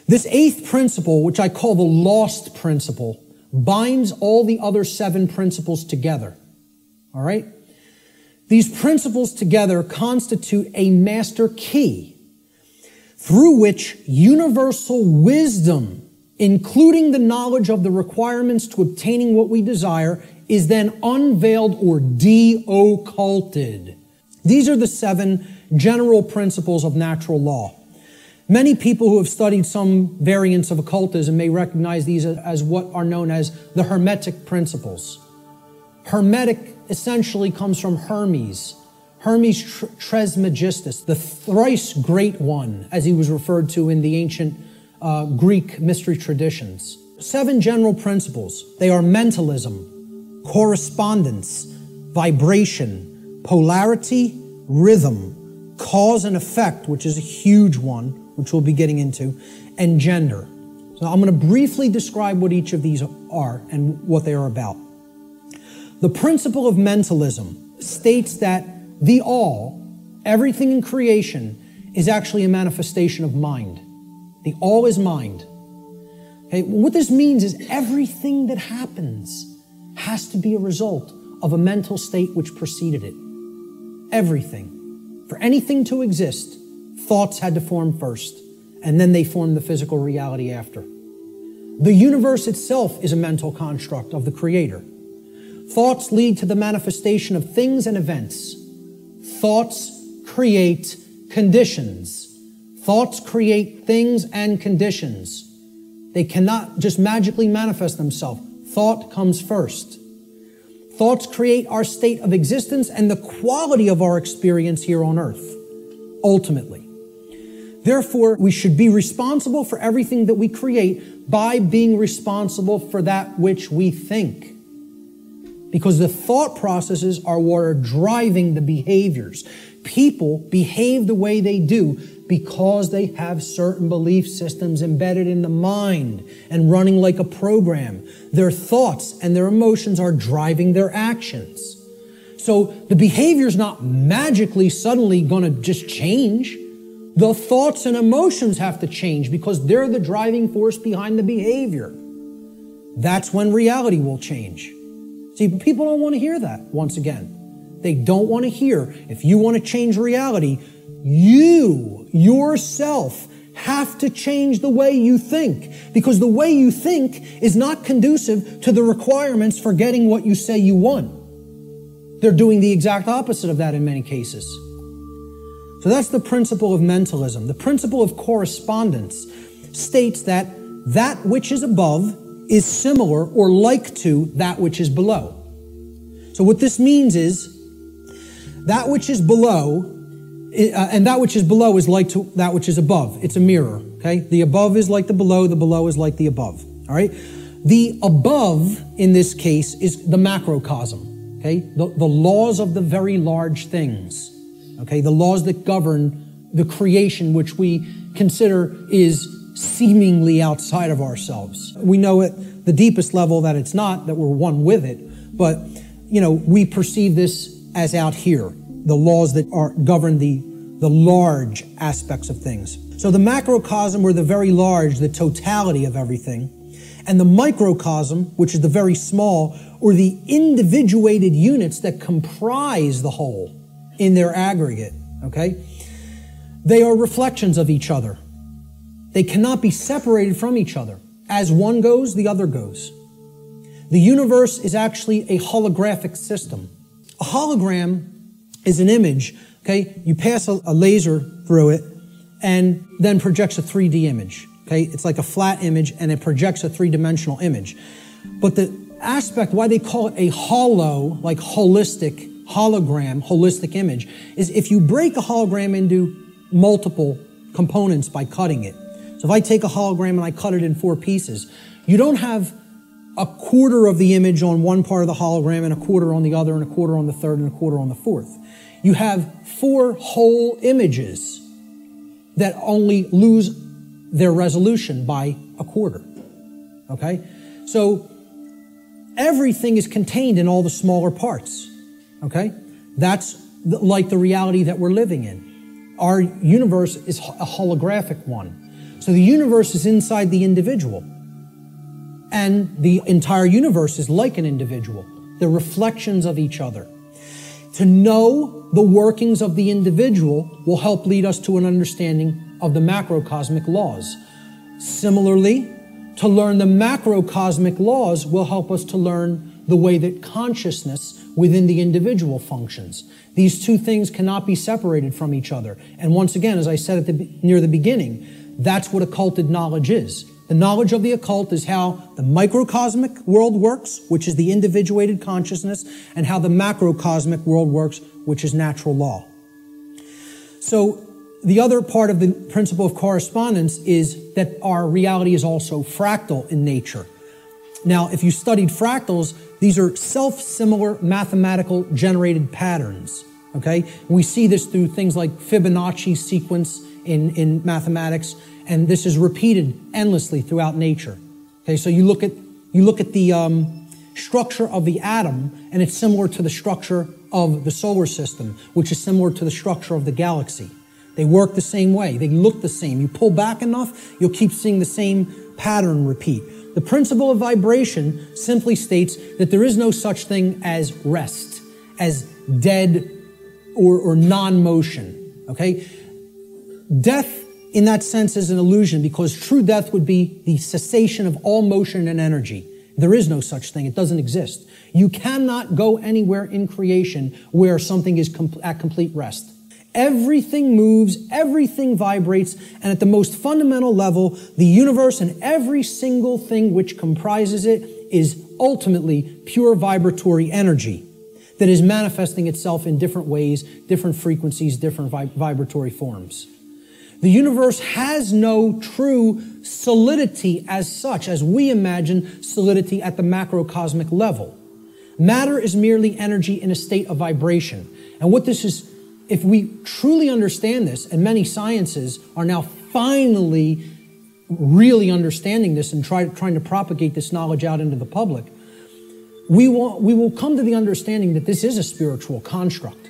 This eighth principle, which I call the lost principle, binds all the other seven principles together. All right? These principles together constitute a master key through which universal wisdom, including the knowledge of the requirements to obtaining what we desire, is then unveiled or de-occulted. These are the seven general principles of natural law. Many people who have studied some variants of occultism may recognize these as what are known as the Hermetic principles. Hermetic essentially comes from Hermes, Hermes Trismegistus, the thrice great one, as he was referred to in the ancient uh, Greek mystery traditions. Seven general principles. They are mentalism, correspondence, vibration, polarity, rhythm, cause and effect, which is a huge one, which we'll be getting into, and gender. So I'm going to briefly describe what each of these are and what they are about. The principle of mentalism states that the all, everything in creation, is actually a manifestation of mind. The all is mind. Okay, what this means is everything that happens has to be a result of a mental state which preceded it. Everything. For anything to exist, thoughts had to form first, and then they formed the physical reality after. The universe itself is a mental construct of the Creator. Thoughts lead to the manifestation of things and events. Thoughts create conditions. Thoughts create things and conditions. They cannot just magically manifest themselves. Thought comes first. Thoughts create our state of existence and the quality of our experience here on earth, ultimately. Therefore, we should be responsible for everything that we create by being responsible for that which we think because the thought processes are what are driving the behaviors. People behave the way they do because they have certain belief systems embedded in the mind and running like a program. Their thoughts and their emotions are driving their actions. So the behavior is not magically suddenly going to just change. The thoughts and emotions have to change because they're the driving force behind the behavior. That's when reality will change. See, people don't want to hear that once again. They don't want to hear if you want to change reality, you yourself have to change the way you think because the way you think is not conducive to the requirements for getting what you say you want. They're doing the exact opposite of that in many cases. So that's the principle of mentalism. The principle of correspondence states that that which is above is similar or like to that which is below. So what this means is that which is below, uh, and that which is below is like to that which is above. It's a mirror, okay? The above is like the below, the below is like the above, all right? The above, in this case, is the macrocosm, okay? The, the laws of the very large things, okay? The laws that govern the creation which we consider is seemingly outside of ourselves. We know at the deepest level that it's not, that we're one with it, but you know, we perceive this as out here, the laws that are govern the, the large aspects of things. So the macrocosm, or the very large, the totality of everything, And the microcosm, which is the very small, or the individuated units that comprise the whole in their aggregate, okay? They are reflections of each other. They cannot be separated from each other. As one goes, the other goes. The universe is actually a holographic system. A hologram is an image, okay? You pass a, laser through it and then projects a 3D image, okay? It's like a flat image and it projects a three dimensional image. But the aspect, why they call it a hollow, like holistic, hologram, holistic image, is if you break a hologram into multiple components by cutting it. So if I take a hologram and I cut it in four pieces, you don't have a quarter of the image on one part of the hologram and a quarter on the other and a quarter on the third and a quarter on the fourth. You have four whole images that only lose their resolution by a quarter. Okay? So everything is contained in all the smaller parts. Okay? That's like the reality that we're living in. Our universe is a holographic one. So the universe is inside the individual. And the entire universe is like an individual. They're reflections of each other. To know the workings of the individual will help lead us to an understanding of the macrocosmic laws. Similarly, to learn the macrocosmic laws will help us to learn the way that consciousness within the individual functions. These two things cannot be separated from each other. And once again, as I said at the, near the beginning, that's what occulted knowledge is. The knowledge of the occult is how the microcosmic world works, which is the individuated consciousness, and how the macrocosmic world works, which is natural law. So, the other part of the principle of correspondence is that our reality is also fractal in nature. Now, if you studied fractals, these are self similar mathematical generated patterns. Okay? We see this through things like Fibonacci sequence in, in mathematics and this is repeated endlessly throughout nature. Okay, so you look at you look at the um, structure of the atom, and it's similar to the structure of the solar system, which is similar to the structure of the galaxy. They work the same way. They look the same. You pull back enough, you'll keep seeing the same pattern repeat. The principle of vibration simply states that there is no such thing as rest, as dead or, or non motion. Okay? Death in that sense is an illusion because true death would be the cessation of all motion and energy. There is no such thing. It doesn't exist. You cannot go anywhere in creation where something is com- at complete rest. Everything moves, everything vibrates, and at the most fundamental level, the universe and every single thing which comprises it is ultimately pure vibratory energy that is manifesting itself in different ways, different frequencies, different vibratory forms. The universe has no true solidity as such, as we imagine solidity at the macrocosmic level. Matter is merely energy in a state of vibration. And what this is, if we truly understand this, and many sciences are now finally really understanding this and try, trying to propagate this knowledge out into the public, we will, we will come to the understanding that this is a spiritual construct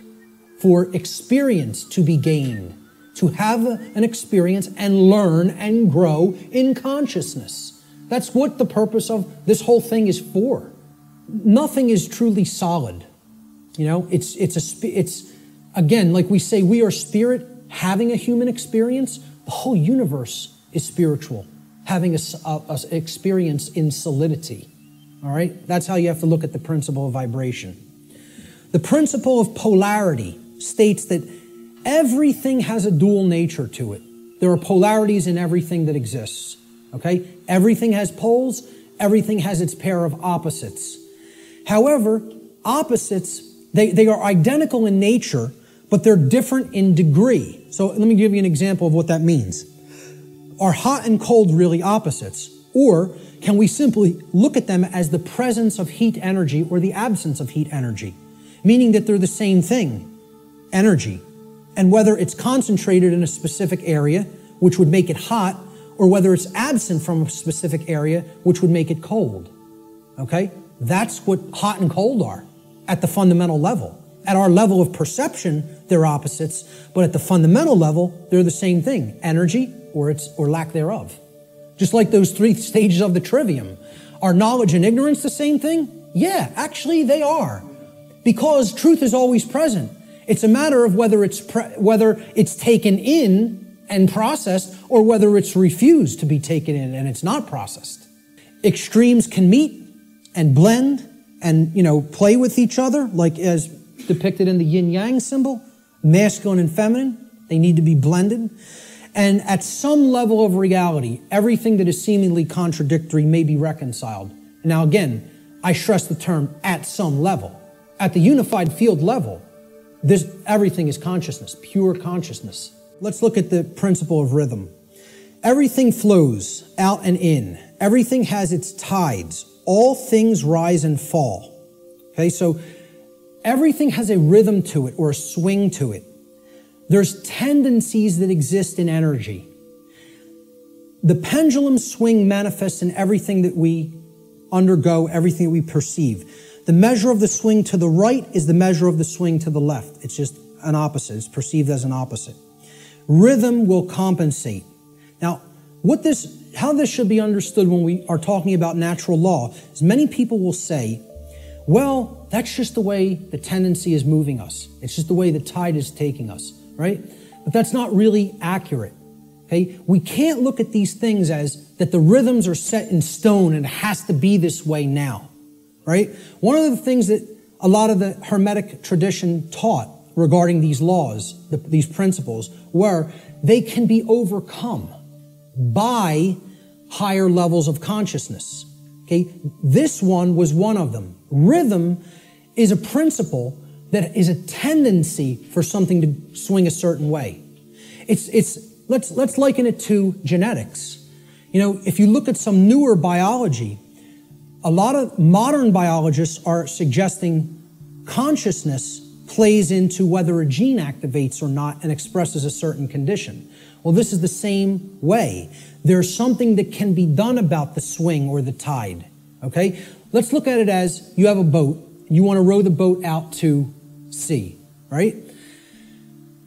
for experience to be gained to have an experience and learn and grow in consciousness. That's what the purpose of this whole thing is for. Nothing is truly solid. You know, it's, it's a, it's, again, like we say, we are spirit having a human experience. The whole universe is spiritual, having a, a, a experience in solidity. All right? That's how you have to look at the principle of vibration. The principle of polarity states that Everything has a dual nature to it. There are polarities in everything that exists. Okay? Everything has poles, everything has its pair of opposites. However, opposites, they, they are identical in nature, but they're different in degree. So let me give you an example of what that means. Are hot and cold really opposites? Or can we simply look at them as the presence of heat energy or the absence of heat energy? Meaning that they're the same thing, energy and whether it's concentrated in a specific area, which would make it hot, or whether it's absent from a specific area, which would make it cold. Okay? That's what hot and cold are at the fundamental level. At our level of perception, they're opposites, but at the fundamental level, they're the same thing energy or, its, or lack thereof. Just like those three stages of the trivium. Are knowledge and ignorance the same thing? Yeah, actually they are. Because truth is always present. It's a matter of whether it's pre- whether it's taken in and processed or whether it's refused to be taken in and it's not processed. Extremes can meet and blend and, you know, play with each other like as depicted in the yin yang symbol, masculine and feminine. They need to be blended. And at some level of reality, everything that is seemingly contradictory may be reconciled. Now, again, I stress the term at some level. At the unified field level, this, everything is consciousness, pure consciousness. Let's look at the principle of rhythm. Everything flows out and in. Everything has its tides. All things rise and fall. Okay, so everything has a rhythm to it or a swing to it. There's tendencies that exist in energy. The pendulum swing manifests in everything that we undergo, everything that we perceive. The measure of the swing to the right is the measure of the swing to the left. It's just an opposite. It's perceived as an opposite. Rhythm will compensate. Now, what this, how this should be understood when we are talking about natural law is many people will say, well, that's just the way the tendency is moving us. It's just the way the tide is taking us right? But that's not really accurate. Okay? We can't look at these things as that the rhythms are set in stone and it has to be this way now. Right? One of the things that a lot of the Hermetic tradition taught regarding these laws, the, these principles, were they can be overcome by higher levels of consciousness. Okay? This one was one of them. Rhythm is a principle that is a tendency for something to swing a certain way. It's, it's, let's, let's liken it to genetics. You know, if you look at some newer biology, a lot of modern biologists are suggesting consciousness plays into whether a gene activates or not and expresses a certain condition. Well, this is the same way. There's something that can be done about the swing or the tide. Okay? Let's look at it as you have a boat. You want to row the boat out to sea, right?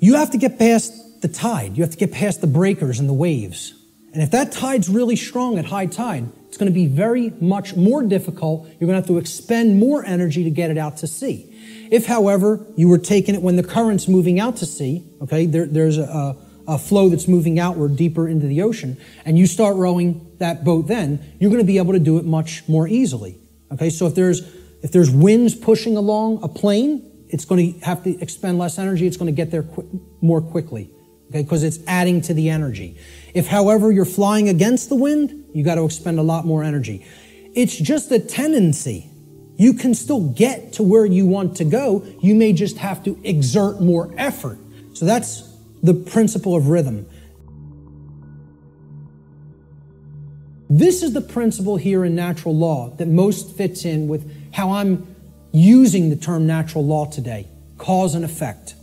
You have to get past the tide. You have to get past the breakers and the waves. And if that tide's really strong at high tide, it's going to be very much more difficult. You're going to have to expend more energy to get it out to sea. If, however, you were taking it when the current's moving out to sea, okay, there, there's a, a flow that's moving outward deeper into the ocean, and you start rowing that boat then, you're going to be able to do it much more easily. Okay, so if there's if there's winds pushing along a plane, it's going to have to expend less energy. It's going to get there qu- more quickly, okay, because it's adding to the energy. If, however, you're flying against the wind, you got to expend a lot more energy. It's just a tendency. You can still get to where you want to go. You may just have to exert more effort. So that's the principle of rhythm. This is the principle here in natural law that most fits in with how I'm using the term natural law today cause and effect.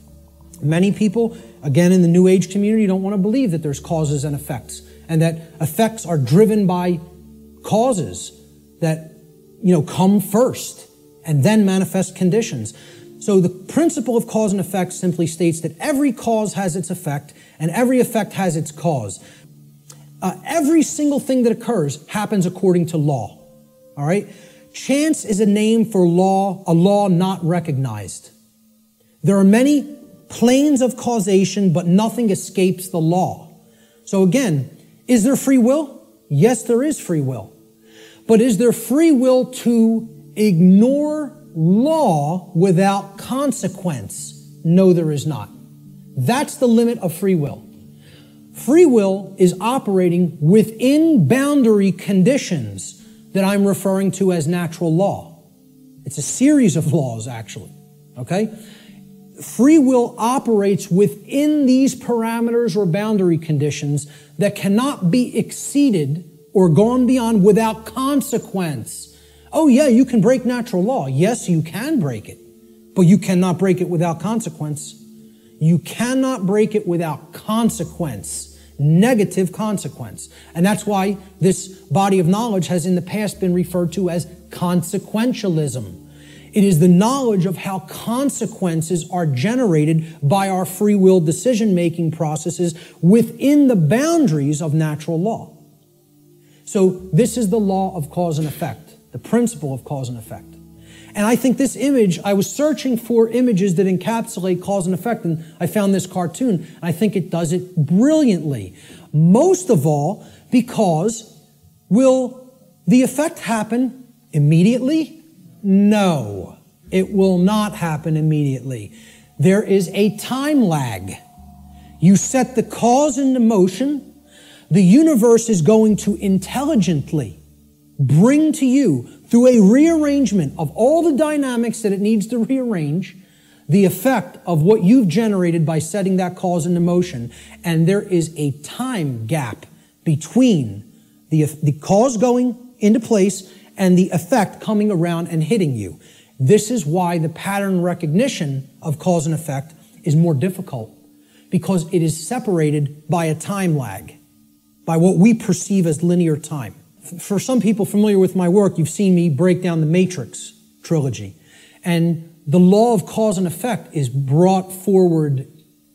Many people, again in the New Age community, don't want to believe that there's causes and effects and that effects are driven by causes that you know come first and then manifest conditions. So the principle of cause and effect simply states that every cause has its effect and every effect has its cause. Uh, every single thing that occurs happens according to law. All right? Chance is a name for law, a law not recognized. There are many planes of causation, but nothing escapes the law. So again, is there free will? Yes, there is free will. But is there free will to ignore law without consequence? No, there is not. That's the limit of free will. Free will is operating within boundary conditions that I'm referring to as natural law. It's a series of laws, actually. Okay? Free will operates within these parameters or boundary conditions that cannot be exceeded or gone beyond without consequence. Oh, yeah, you can break natural law. Yes, you can break it, but you cannot break it without consequence. You cannot break it without consequence negative consequence. And that's why this body of knowledge has in the past been referred to as consequentialism. It is the knowledge of how consequences are generated by our free will decision making processes within the boundaries of natural law. So this is the law of cause and effect, the principle of cause and effect. And I think this image, I was searching for images that encapsulate cause and effect, and I found this cartoon. I think it does it brilliantly. Most of all, because will the effect happen immediately? No, it will not happen immediately. There is a time lag. You set the cause into motion, the universe is going to intelligently bring to you, through a rearrangement of all the dynamics that it needs to rearrange, the effect of what you've generated by setting that cause into motion. And there is a time gap between the, the cause going into place and the effect coming around and hitting you. This is why the pattern recognition of cause and effect is more difficult because it is separated by a time lag by what we perceive as linear time. For some people familiar with my work, you've seen me break down the Matrix trilogy. And the law of cause and effect is brought forward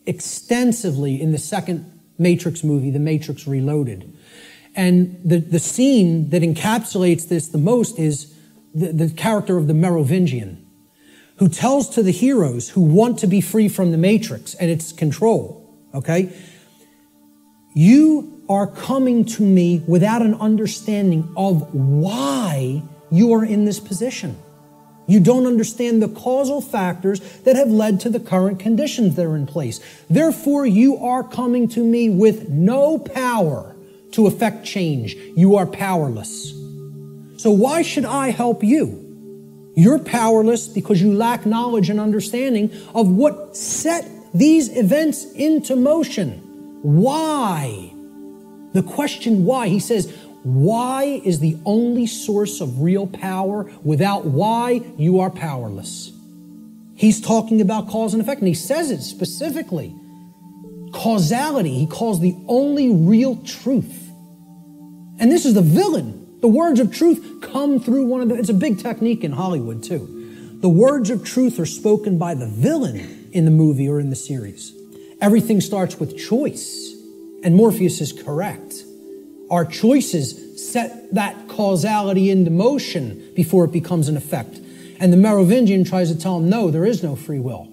extensively in the second Matrix movie, The Matrix Reloaded. And the, the scene that encapsulates this the most is the, the character of the Merovingian, who tells to the heroes who want to be free from the Matrix and its control, okay? You are coming to me without an understanding of why you are in this position. You don't understand the causal factors that have led to the current conditions that are in place. Therefore, you are coming to me with no power to effect change. You are powerless. So why should I help you? You're powerless because you lack knowledge and understanding of what set these events into motion. Why? The question why, he says, why is the only source of real power. Without why, you are powerless. He's talking about cause and effect, and he says it specifically. Causality, he calls the only real truth. And this is the villain. The words of truth come through one of the, it's a big technique in Hollywood too. The words of truth are spoken by the villain in the movie or in the series. Everything starts with choice. And Morpheus is correct. Our choices set that causality into motion before it becomes an effect. And the Merovingian tries to tell him, no, there is no free will.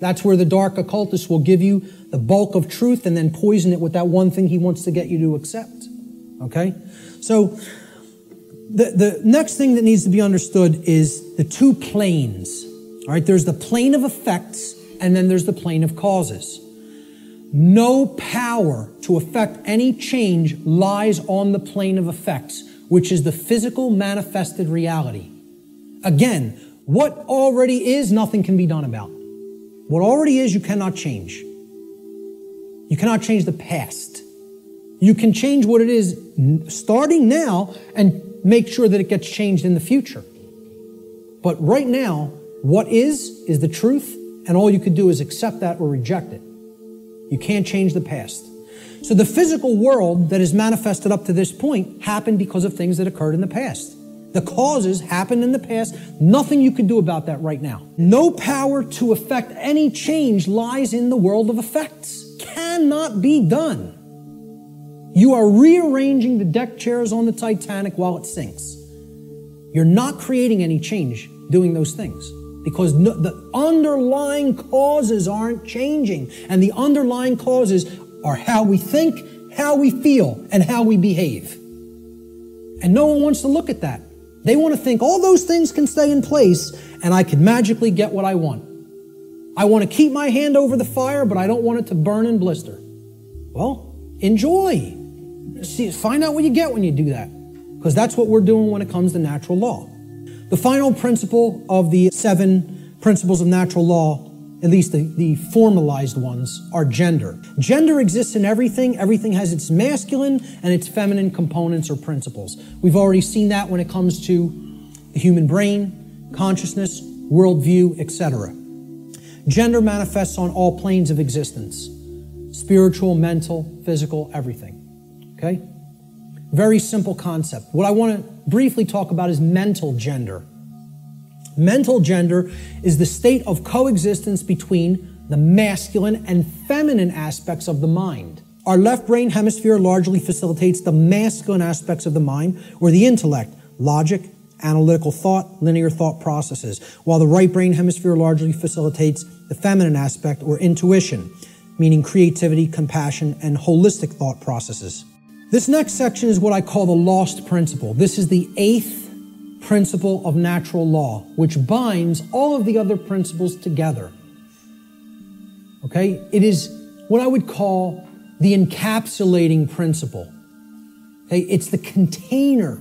That's where the dark occultist will give you the bulk of truth and then poison it with that one thing he wants to get you to accept. Okay? So, the, the next thing that needs to be understood is the two planes. All right, there's the plane of effects and then there's the plane of causes. No power to affect any change lies on the plane of effects, which is the physical manifested reality. Again, what already is, nothing can be done about. What already is, you cannot change. You cannot change the past. You can change what it is starting now and make sure that it gets changed in the future. But right now, what is, is the truth, and all you can do is accept that or reject it. You can't change the past. So the physical world that is manifested up to this point happened because of things that occurred in the past. The causes happened in the past. Nothing you can do about that right now. No power to affect any change lies in the world of effects. Cannot be done. You are rearranging the deck chairs on the Titanic while it sinks. You're not creating any change doing those things because no, the underlying causes aren't changing. And the underlying causes are how we think, how we feel, and how we behave. And no one wants to look at that. They want to think all those things can stay in place and I can magically get what I want. I want to keep my hand over the fire, but I don't want it to burn and blister. Well, enjoy. See, find out what you get when you do that. Because that's what we're doing when it comes to natural law. The final principle of the seven principles of natural law, at least the, the formalized ones, are gender. Gender exists in everything. Everything has its masculine and its feminine components or principles. We've already seen that when it comes to the human brain, consciousness, worldview, etc. Gender manifests on all planes of existence spiritual, mental, physical, everything. Okay? Very simple concept. What I want to briefly talk about is mental gender. Mental gender is the state of coexistence between the masculine and feminine aspects of the mind. Our left brain hemisphere largely facilitates the masculine aspects of the mind or the intellect, logic, analytical thought, linear thought processes, while the right brain hemisphere largely facilitates the feminine aspect or intuition, meaning creativity, compassion, and holistic thought processes. This next section is what I call the lost principle. This is the eighth principle of natural law, which binds all of the other principles together. Okay? It is what I would call the encapsulating principle. Okay, it's the container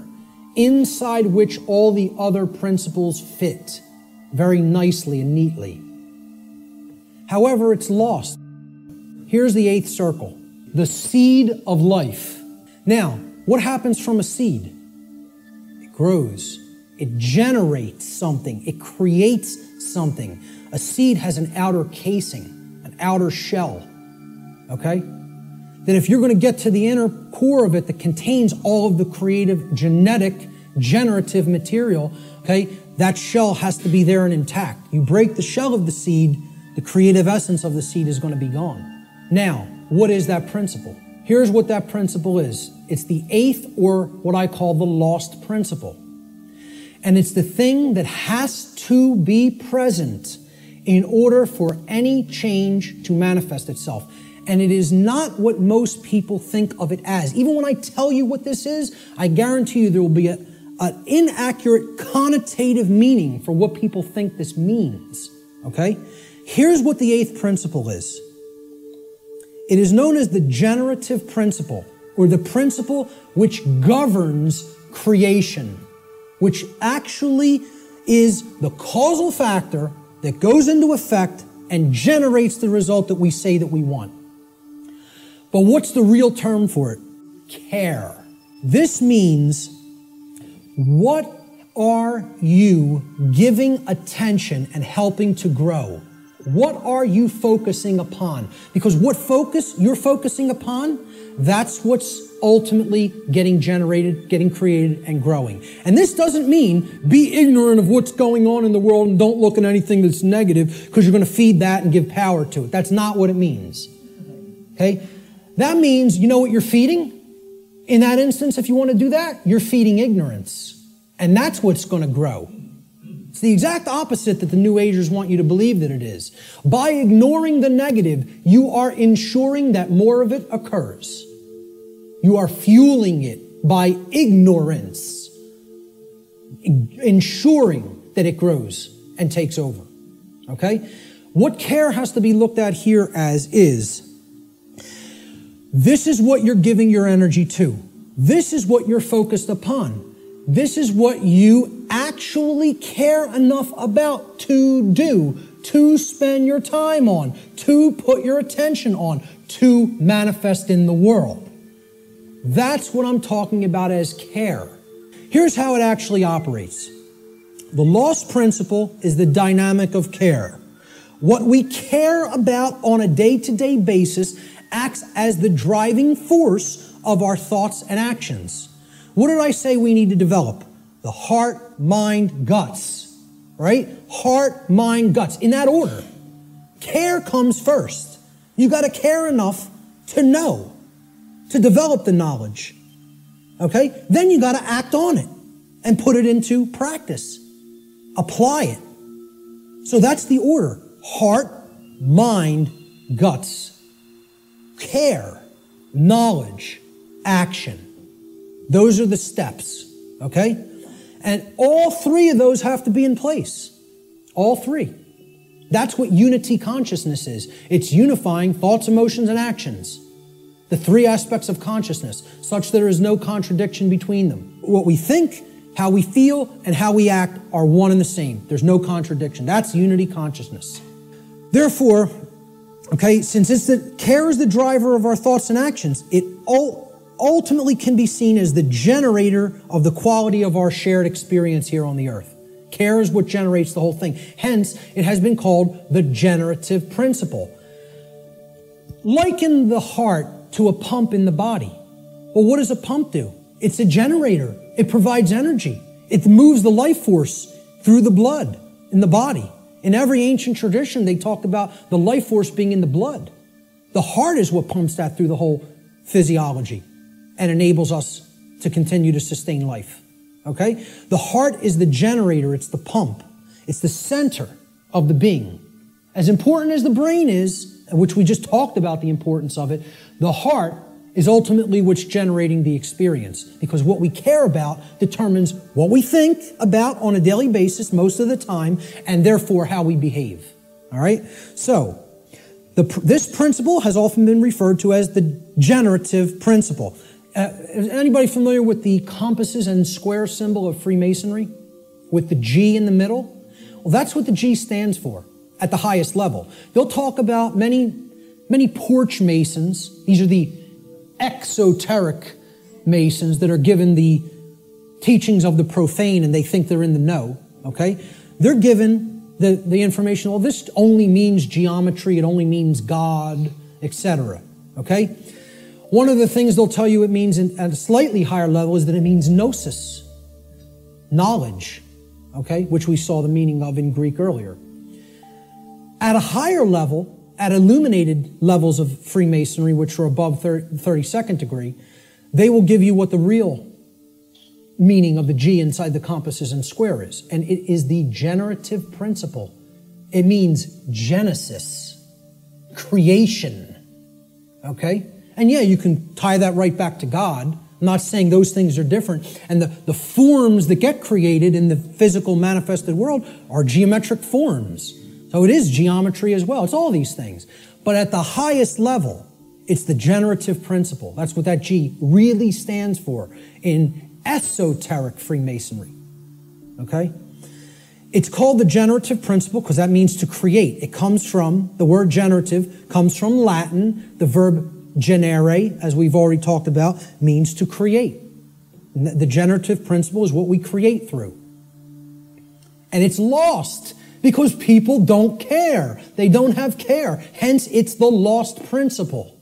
inside which all the other principles fit very nicely and neatly. However, it's lost. Here's the eighth circle the seed of life. Now, what happens from a seed? It grows, it generates something, it creates something. A seed has an outer casing, an outer shell. Okay? that if you're going to get to the inner core of it that contains all of the creative, genetic, generative material, okay, that shell has to be there and intact. You break the shell of the seed, the creative essence of the seed is going to be gone. Now, what is that principle? Here's what that principle is it's the eighth, or what I call the lost principle. And it's the thing that has to be present in order for any change to manifest itself and it is not what most people think of it as. Even when I tell you what this is, I guarantee you there will be a, an inaccurate connotative meaning for what people think this means. Okay? Here's what the eighth principle is it is known as the generative principle, or the principle which governs creation, which actually is the causal factor that goes into effect and generates the result that we say that we want. But what's the real term for it? Care. This means what are you giving attention and helping to grow? What are you focusing upon? Because what focus you're focusing upon, that's what's ultimately getting generated, getting created, and growing. And this doesn't mean be ignorant of what's going on in the world and don't look at anything that's negative because you're going to feed that and give power to it. That's not what it means. Okay? That means you know what you're feeding? In that instance, if you want to do that, you're feeding ignorance. And that's what's going to grow. The exact opposite that the New Agers want you to believe that it is. By ignoring the negative, you are ensuring that more of it occurs. You are fueling it by ignorance, ensuring that it grows and takes over. Okay? What care has to be looked at here as is this is what you're giving your energy to. This is what you're focused upon. This is what you actually care enough about to do, to spend your time on, to put your attention on, to manifest in the world. That's what I'm talking about as care. Here's how it actually operates. The lost principle is the dynamic of care. What we care about on a day to day basis acts as the driving force of our thoughts and actions. What did I say we need to develop? The heart, mind, guts, right? Heart, mind, guts, in that order. Care comes first. You got to care enough to know, to develop the knowledge. Okay? Then you got to act on it and put it into practice. Apply it. So that's the order heart, mind, guts care, knowledge, action. Those are the steps, okay? And all three of those have to be in place. All three. That's what unity consciousness is. It's unifying thoughts, emotions, and actions. The three aspects of consciousness, such that there is no contradiction between them. What we think, how we feel, and how we act are one and the same. There's no contradiction. That's unity consciousness. Therefore, Okay, since it's the care is the driver of our thoughts and actions, it ultimately can be seen as the generator of the quality of our shared experience here on the earth. Care is what generates the whole thing. Hence, it has been called the generative principle. Liken the heart to a pump in the body. Well, what does a pump do? It's a generator. It provides energy. It moves the life force through the blood in the body. In every ancient tradition, they talk about the life force being in the blood. The heart is what pumps that through the whole physiology and enables us to continue to sustain life. Okay? The heart is the generator, it's the pump, it's the center of the being. As important as the brain is, which we just talked about the importance of it, the heart is ultimately what's generating the experience because what we care about determines what we think about on a daily basis most of the time and therefore how we behave. All right? So, the, this principle has often been referred to as the generative principle. Uh, is anybody familiar with the compasses and square symbol of Freemasonry? With the G in the middle? Well, that's what the G stands for at the highest level. They'll talk about many, many porch masons. These are the exoteric masons that are given the teachings of the profane and they think they're in the know. Okay? They're given the, the information, well, this only means geometry, it only means God, etc. Okay? One of the things they'll tell you it means at a slightly higher level is that it means gnosis, knowledge, okay, which we saw the meaning of in Greek earlier. At a higher level, at illuminated levels of Freemasonry, which are above 32nd degree, they will give you what the real meaning of the G inside the compasses and square is. And it is the generative principle. It means Genesis, creation. Okay? And yeah, you can tie that right back to God. I'm not saying those things are different. And the, the forms that get created in the physical manifested world are geometric forms. So it is geometry as well. It's all these things. But at the highest level, it's the generative principle. That's what that G really stands for in esoteric Freemasonry. Okay? It's called the generative principle because that means to create. It comes from, the word generative comes from Latin. The verb generare, as we've already talked about, means to create. The generative principle is what we create through. And it's lost because people don't care. They don't have care. Hence, it's the lost principle.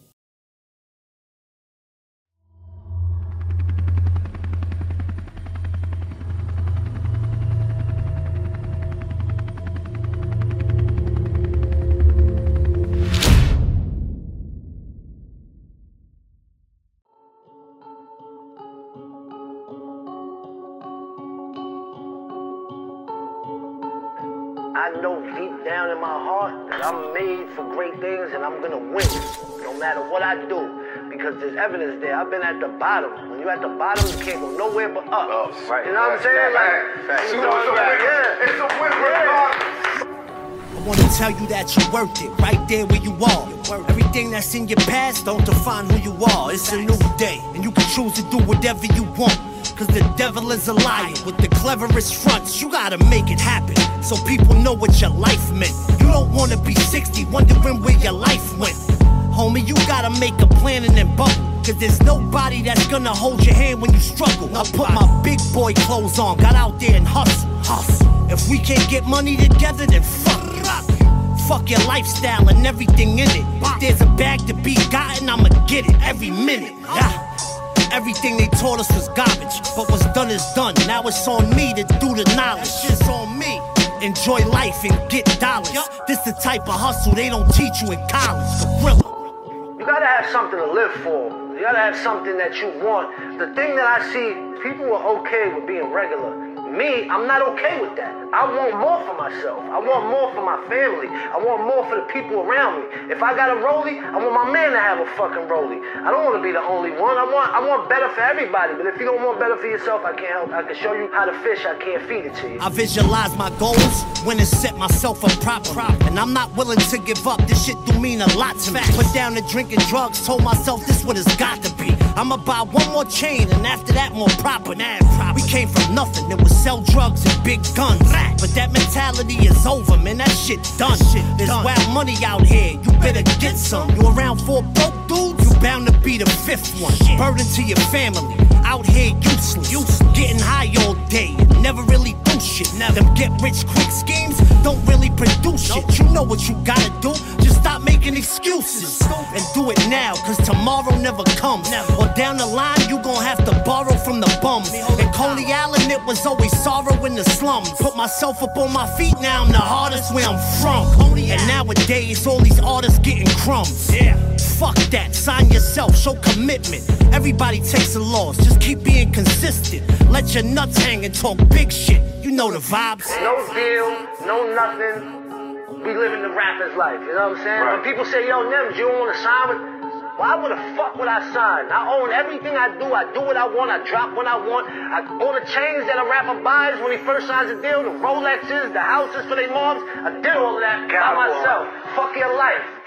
Because there's evidence there. I've been at the bottom. When you're at the bottom, you can't go nowhere but up. Oh, right. You know what I'm saying? Like, fact. You know, it's, yeah. it's a win yeah. I wanna tell you that you're worth it, right there where you are. Everything that's in your past don't define who you are. It's a new day, and you can choose to do whatever you want. Cause the devil is a liar with the cleverest fronts. You gotta make it happen so people know what your life meant. You don't wanna be 60, wondering where your life went. Homie, you gotta make a plan and then bubble. Cause there's nobody that's gonna hold your hand when you struggle. I put my big boy clothes on, got out there and hustle. Hustle. If we can't get money together, then fuck. Fuck your lifestyle and everything in it. If there's a bag to be gotten, I'ma get it every minute. Yeah. Everything they taught us was garbage, but what's done is done. Now it's on me to do the knowledge. That shit's on me. Enjoy life and get dollars. This the type of hustle they don't teach you in college. Gorilla. You gotta have something to live for. You gotta have something that you want. The thing that I see, people are okay with being regular. Me, I'm not okay with that. I want more for myself. I want more for my family. I want more for the people around me. If I got a rollie, I want my man to have a fucking rollie. I don't want to be the only one. I want I want better for everybody. But if you don't want better for yourself, I can't help. I can show you how to fish. I can't feed it to you. I visualize my goals when it set myself up proper. And I'm not willing to give up. This shit do mean a lot to me. Put down the drinking drugs. Told myself this what it's got to be. I'ma buy one more chain and after that more proper. We came from nothing. It was sell drugs and big guns. But that mentality is over, man. That shit done. Shit There's wild money out here. You better get some. You around four broke dudes? You bound to be the fifth one. Burden to your family. Out here useless. Getting high all day. Never really do shit. Them get rich quick schemes don't really produce shit. You know what you gotta do. Just stop making excuses and do it now. Cause tomorrow never comes. Or down the line, you gon' have to borrow from the bums. In Coney Island, it was always sorrow in the slums. Put myself up on my feet, now I'm the hardest where I'm from. And nowadays, all these artists getting crumbs. Yeah Fuck that, sign yourself, show commitment. Everybody takes a loss, just keep being consistent. Let your nuts hang and talk big shit. You know the vibes. No deal, no nothing. We living the rapper's life, you know what I'm saying? Right. When people say, yo, Nems, you don't want to sign with... Why would the fuck would I sign? I own everything I do. I do what I want. I drop when I want. I all the chains that a rapper buys when he first signs a deal, the Rolexes, the houses for their moms. I did all of that by Cowboy. myself. Fuck your life.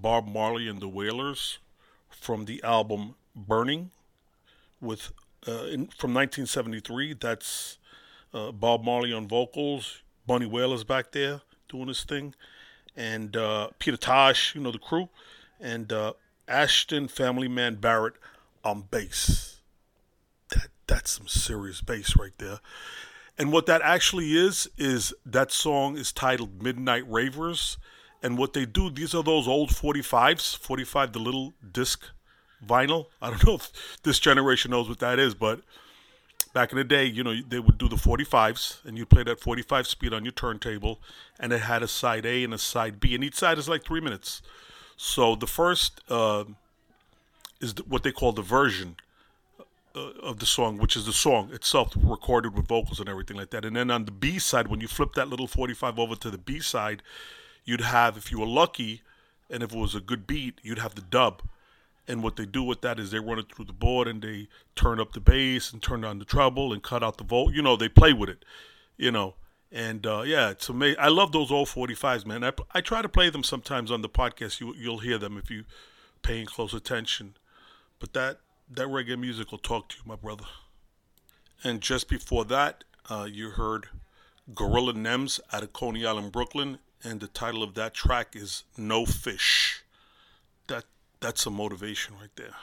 Bob Marley and the Wailers from the album Burning with uh, in, from 1973. That's uh, Bob Marley on vocals, Bunny Wailer's back there doing his thing, and uh, Peter Tosh, you know the crew, and uh, Aston Family Man Barrett on bass. That that's some serious bass right there. And what that actually is is that song is titled Midnight Ravers, and what they do these are those old 45s, 45 the little disc vinyl. I don't know if this generation knows what that is, but back in the day, you know, they would do the 45s, and you play that 45 speed on your turntable, and it had a side A and a side B, and each side is like three minutes. So the first uh, is what they call the version uh, of the song, which is the song itself, recorded with vocals and everything like that. And then on the B side, when you flip that little 45 over to the B side, you'd have, if you were lucky, and if it was a good beat, you'd have the dub. And what they do with that is they run it through the board and they turn up the bass and turn down the treble and cut out the volt. You know, they play with it. You know, and uh, yeah, it's amazing. I love those old 45s, man. I, I try to play them sometimes on the podcast. You you'll hear them if you paying close attention. But that that reggae music will talk to you, my brother. And just before that, uh, you heard Gorilla Nems out of Coney Island, Brooklyn, and the title of that track is No Fish. That that's a motivation right there.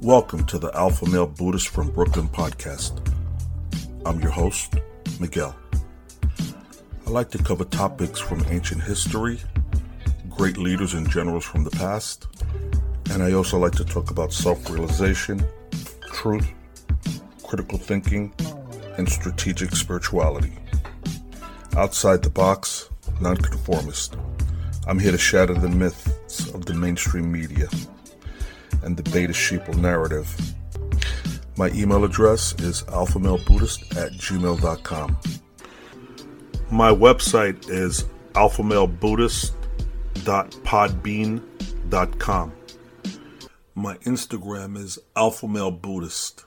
Welcome to the Alpha Male Buddhist from Brooklyn podcast. I'm your host, Miguel. I like to cover topics from ancient history, great leaders and generals from the past, and I also like to talk about self realization, truth, critical thinking, and strategic spirituality. Outside the box, nonconformist. I'm here to shatter the myths of the mainstream media and the beta sheeple narrative. My email address is alphamalebuddhist at gmail.com. My website is alphamalebuddhist.podbean.com. My Instagram is alphamalebuddhist.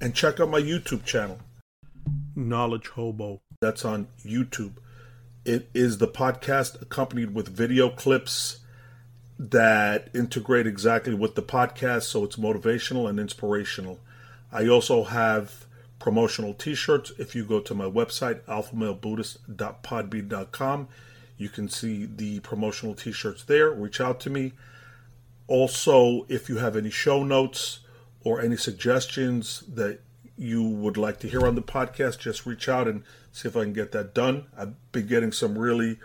And check out my YouTube channel, Knowledge Hobo. That's on YouTube. It is the podcast accompanied with video clips that integrate exactly with the podcast, so it's motivational and inspirational. I also have promotional t-shirts. If you go to my website, alphamalebuddhist.podbean.com, you can see the promotional t-shirts there. Reach out to me. Also, if you have any show notes or any suggestions that you would like to hear on the podcast, just reach out and see if I can get that done. I've been getting some really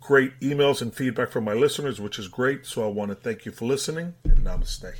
great emails and feedback from my listeners, which is great. So I want to thank you for listening and namaste.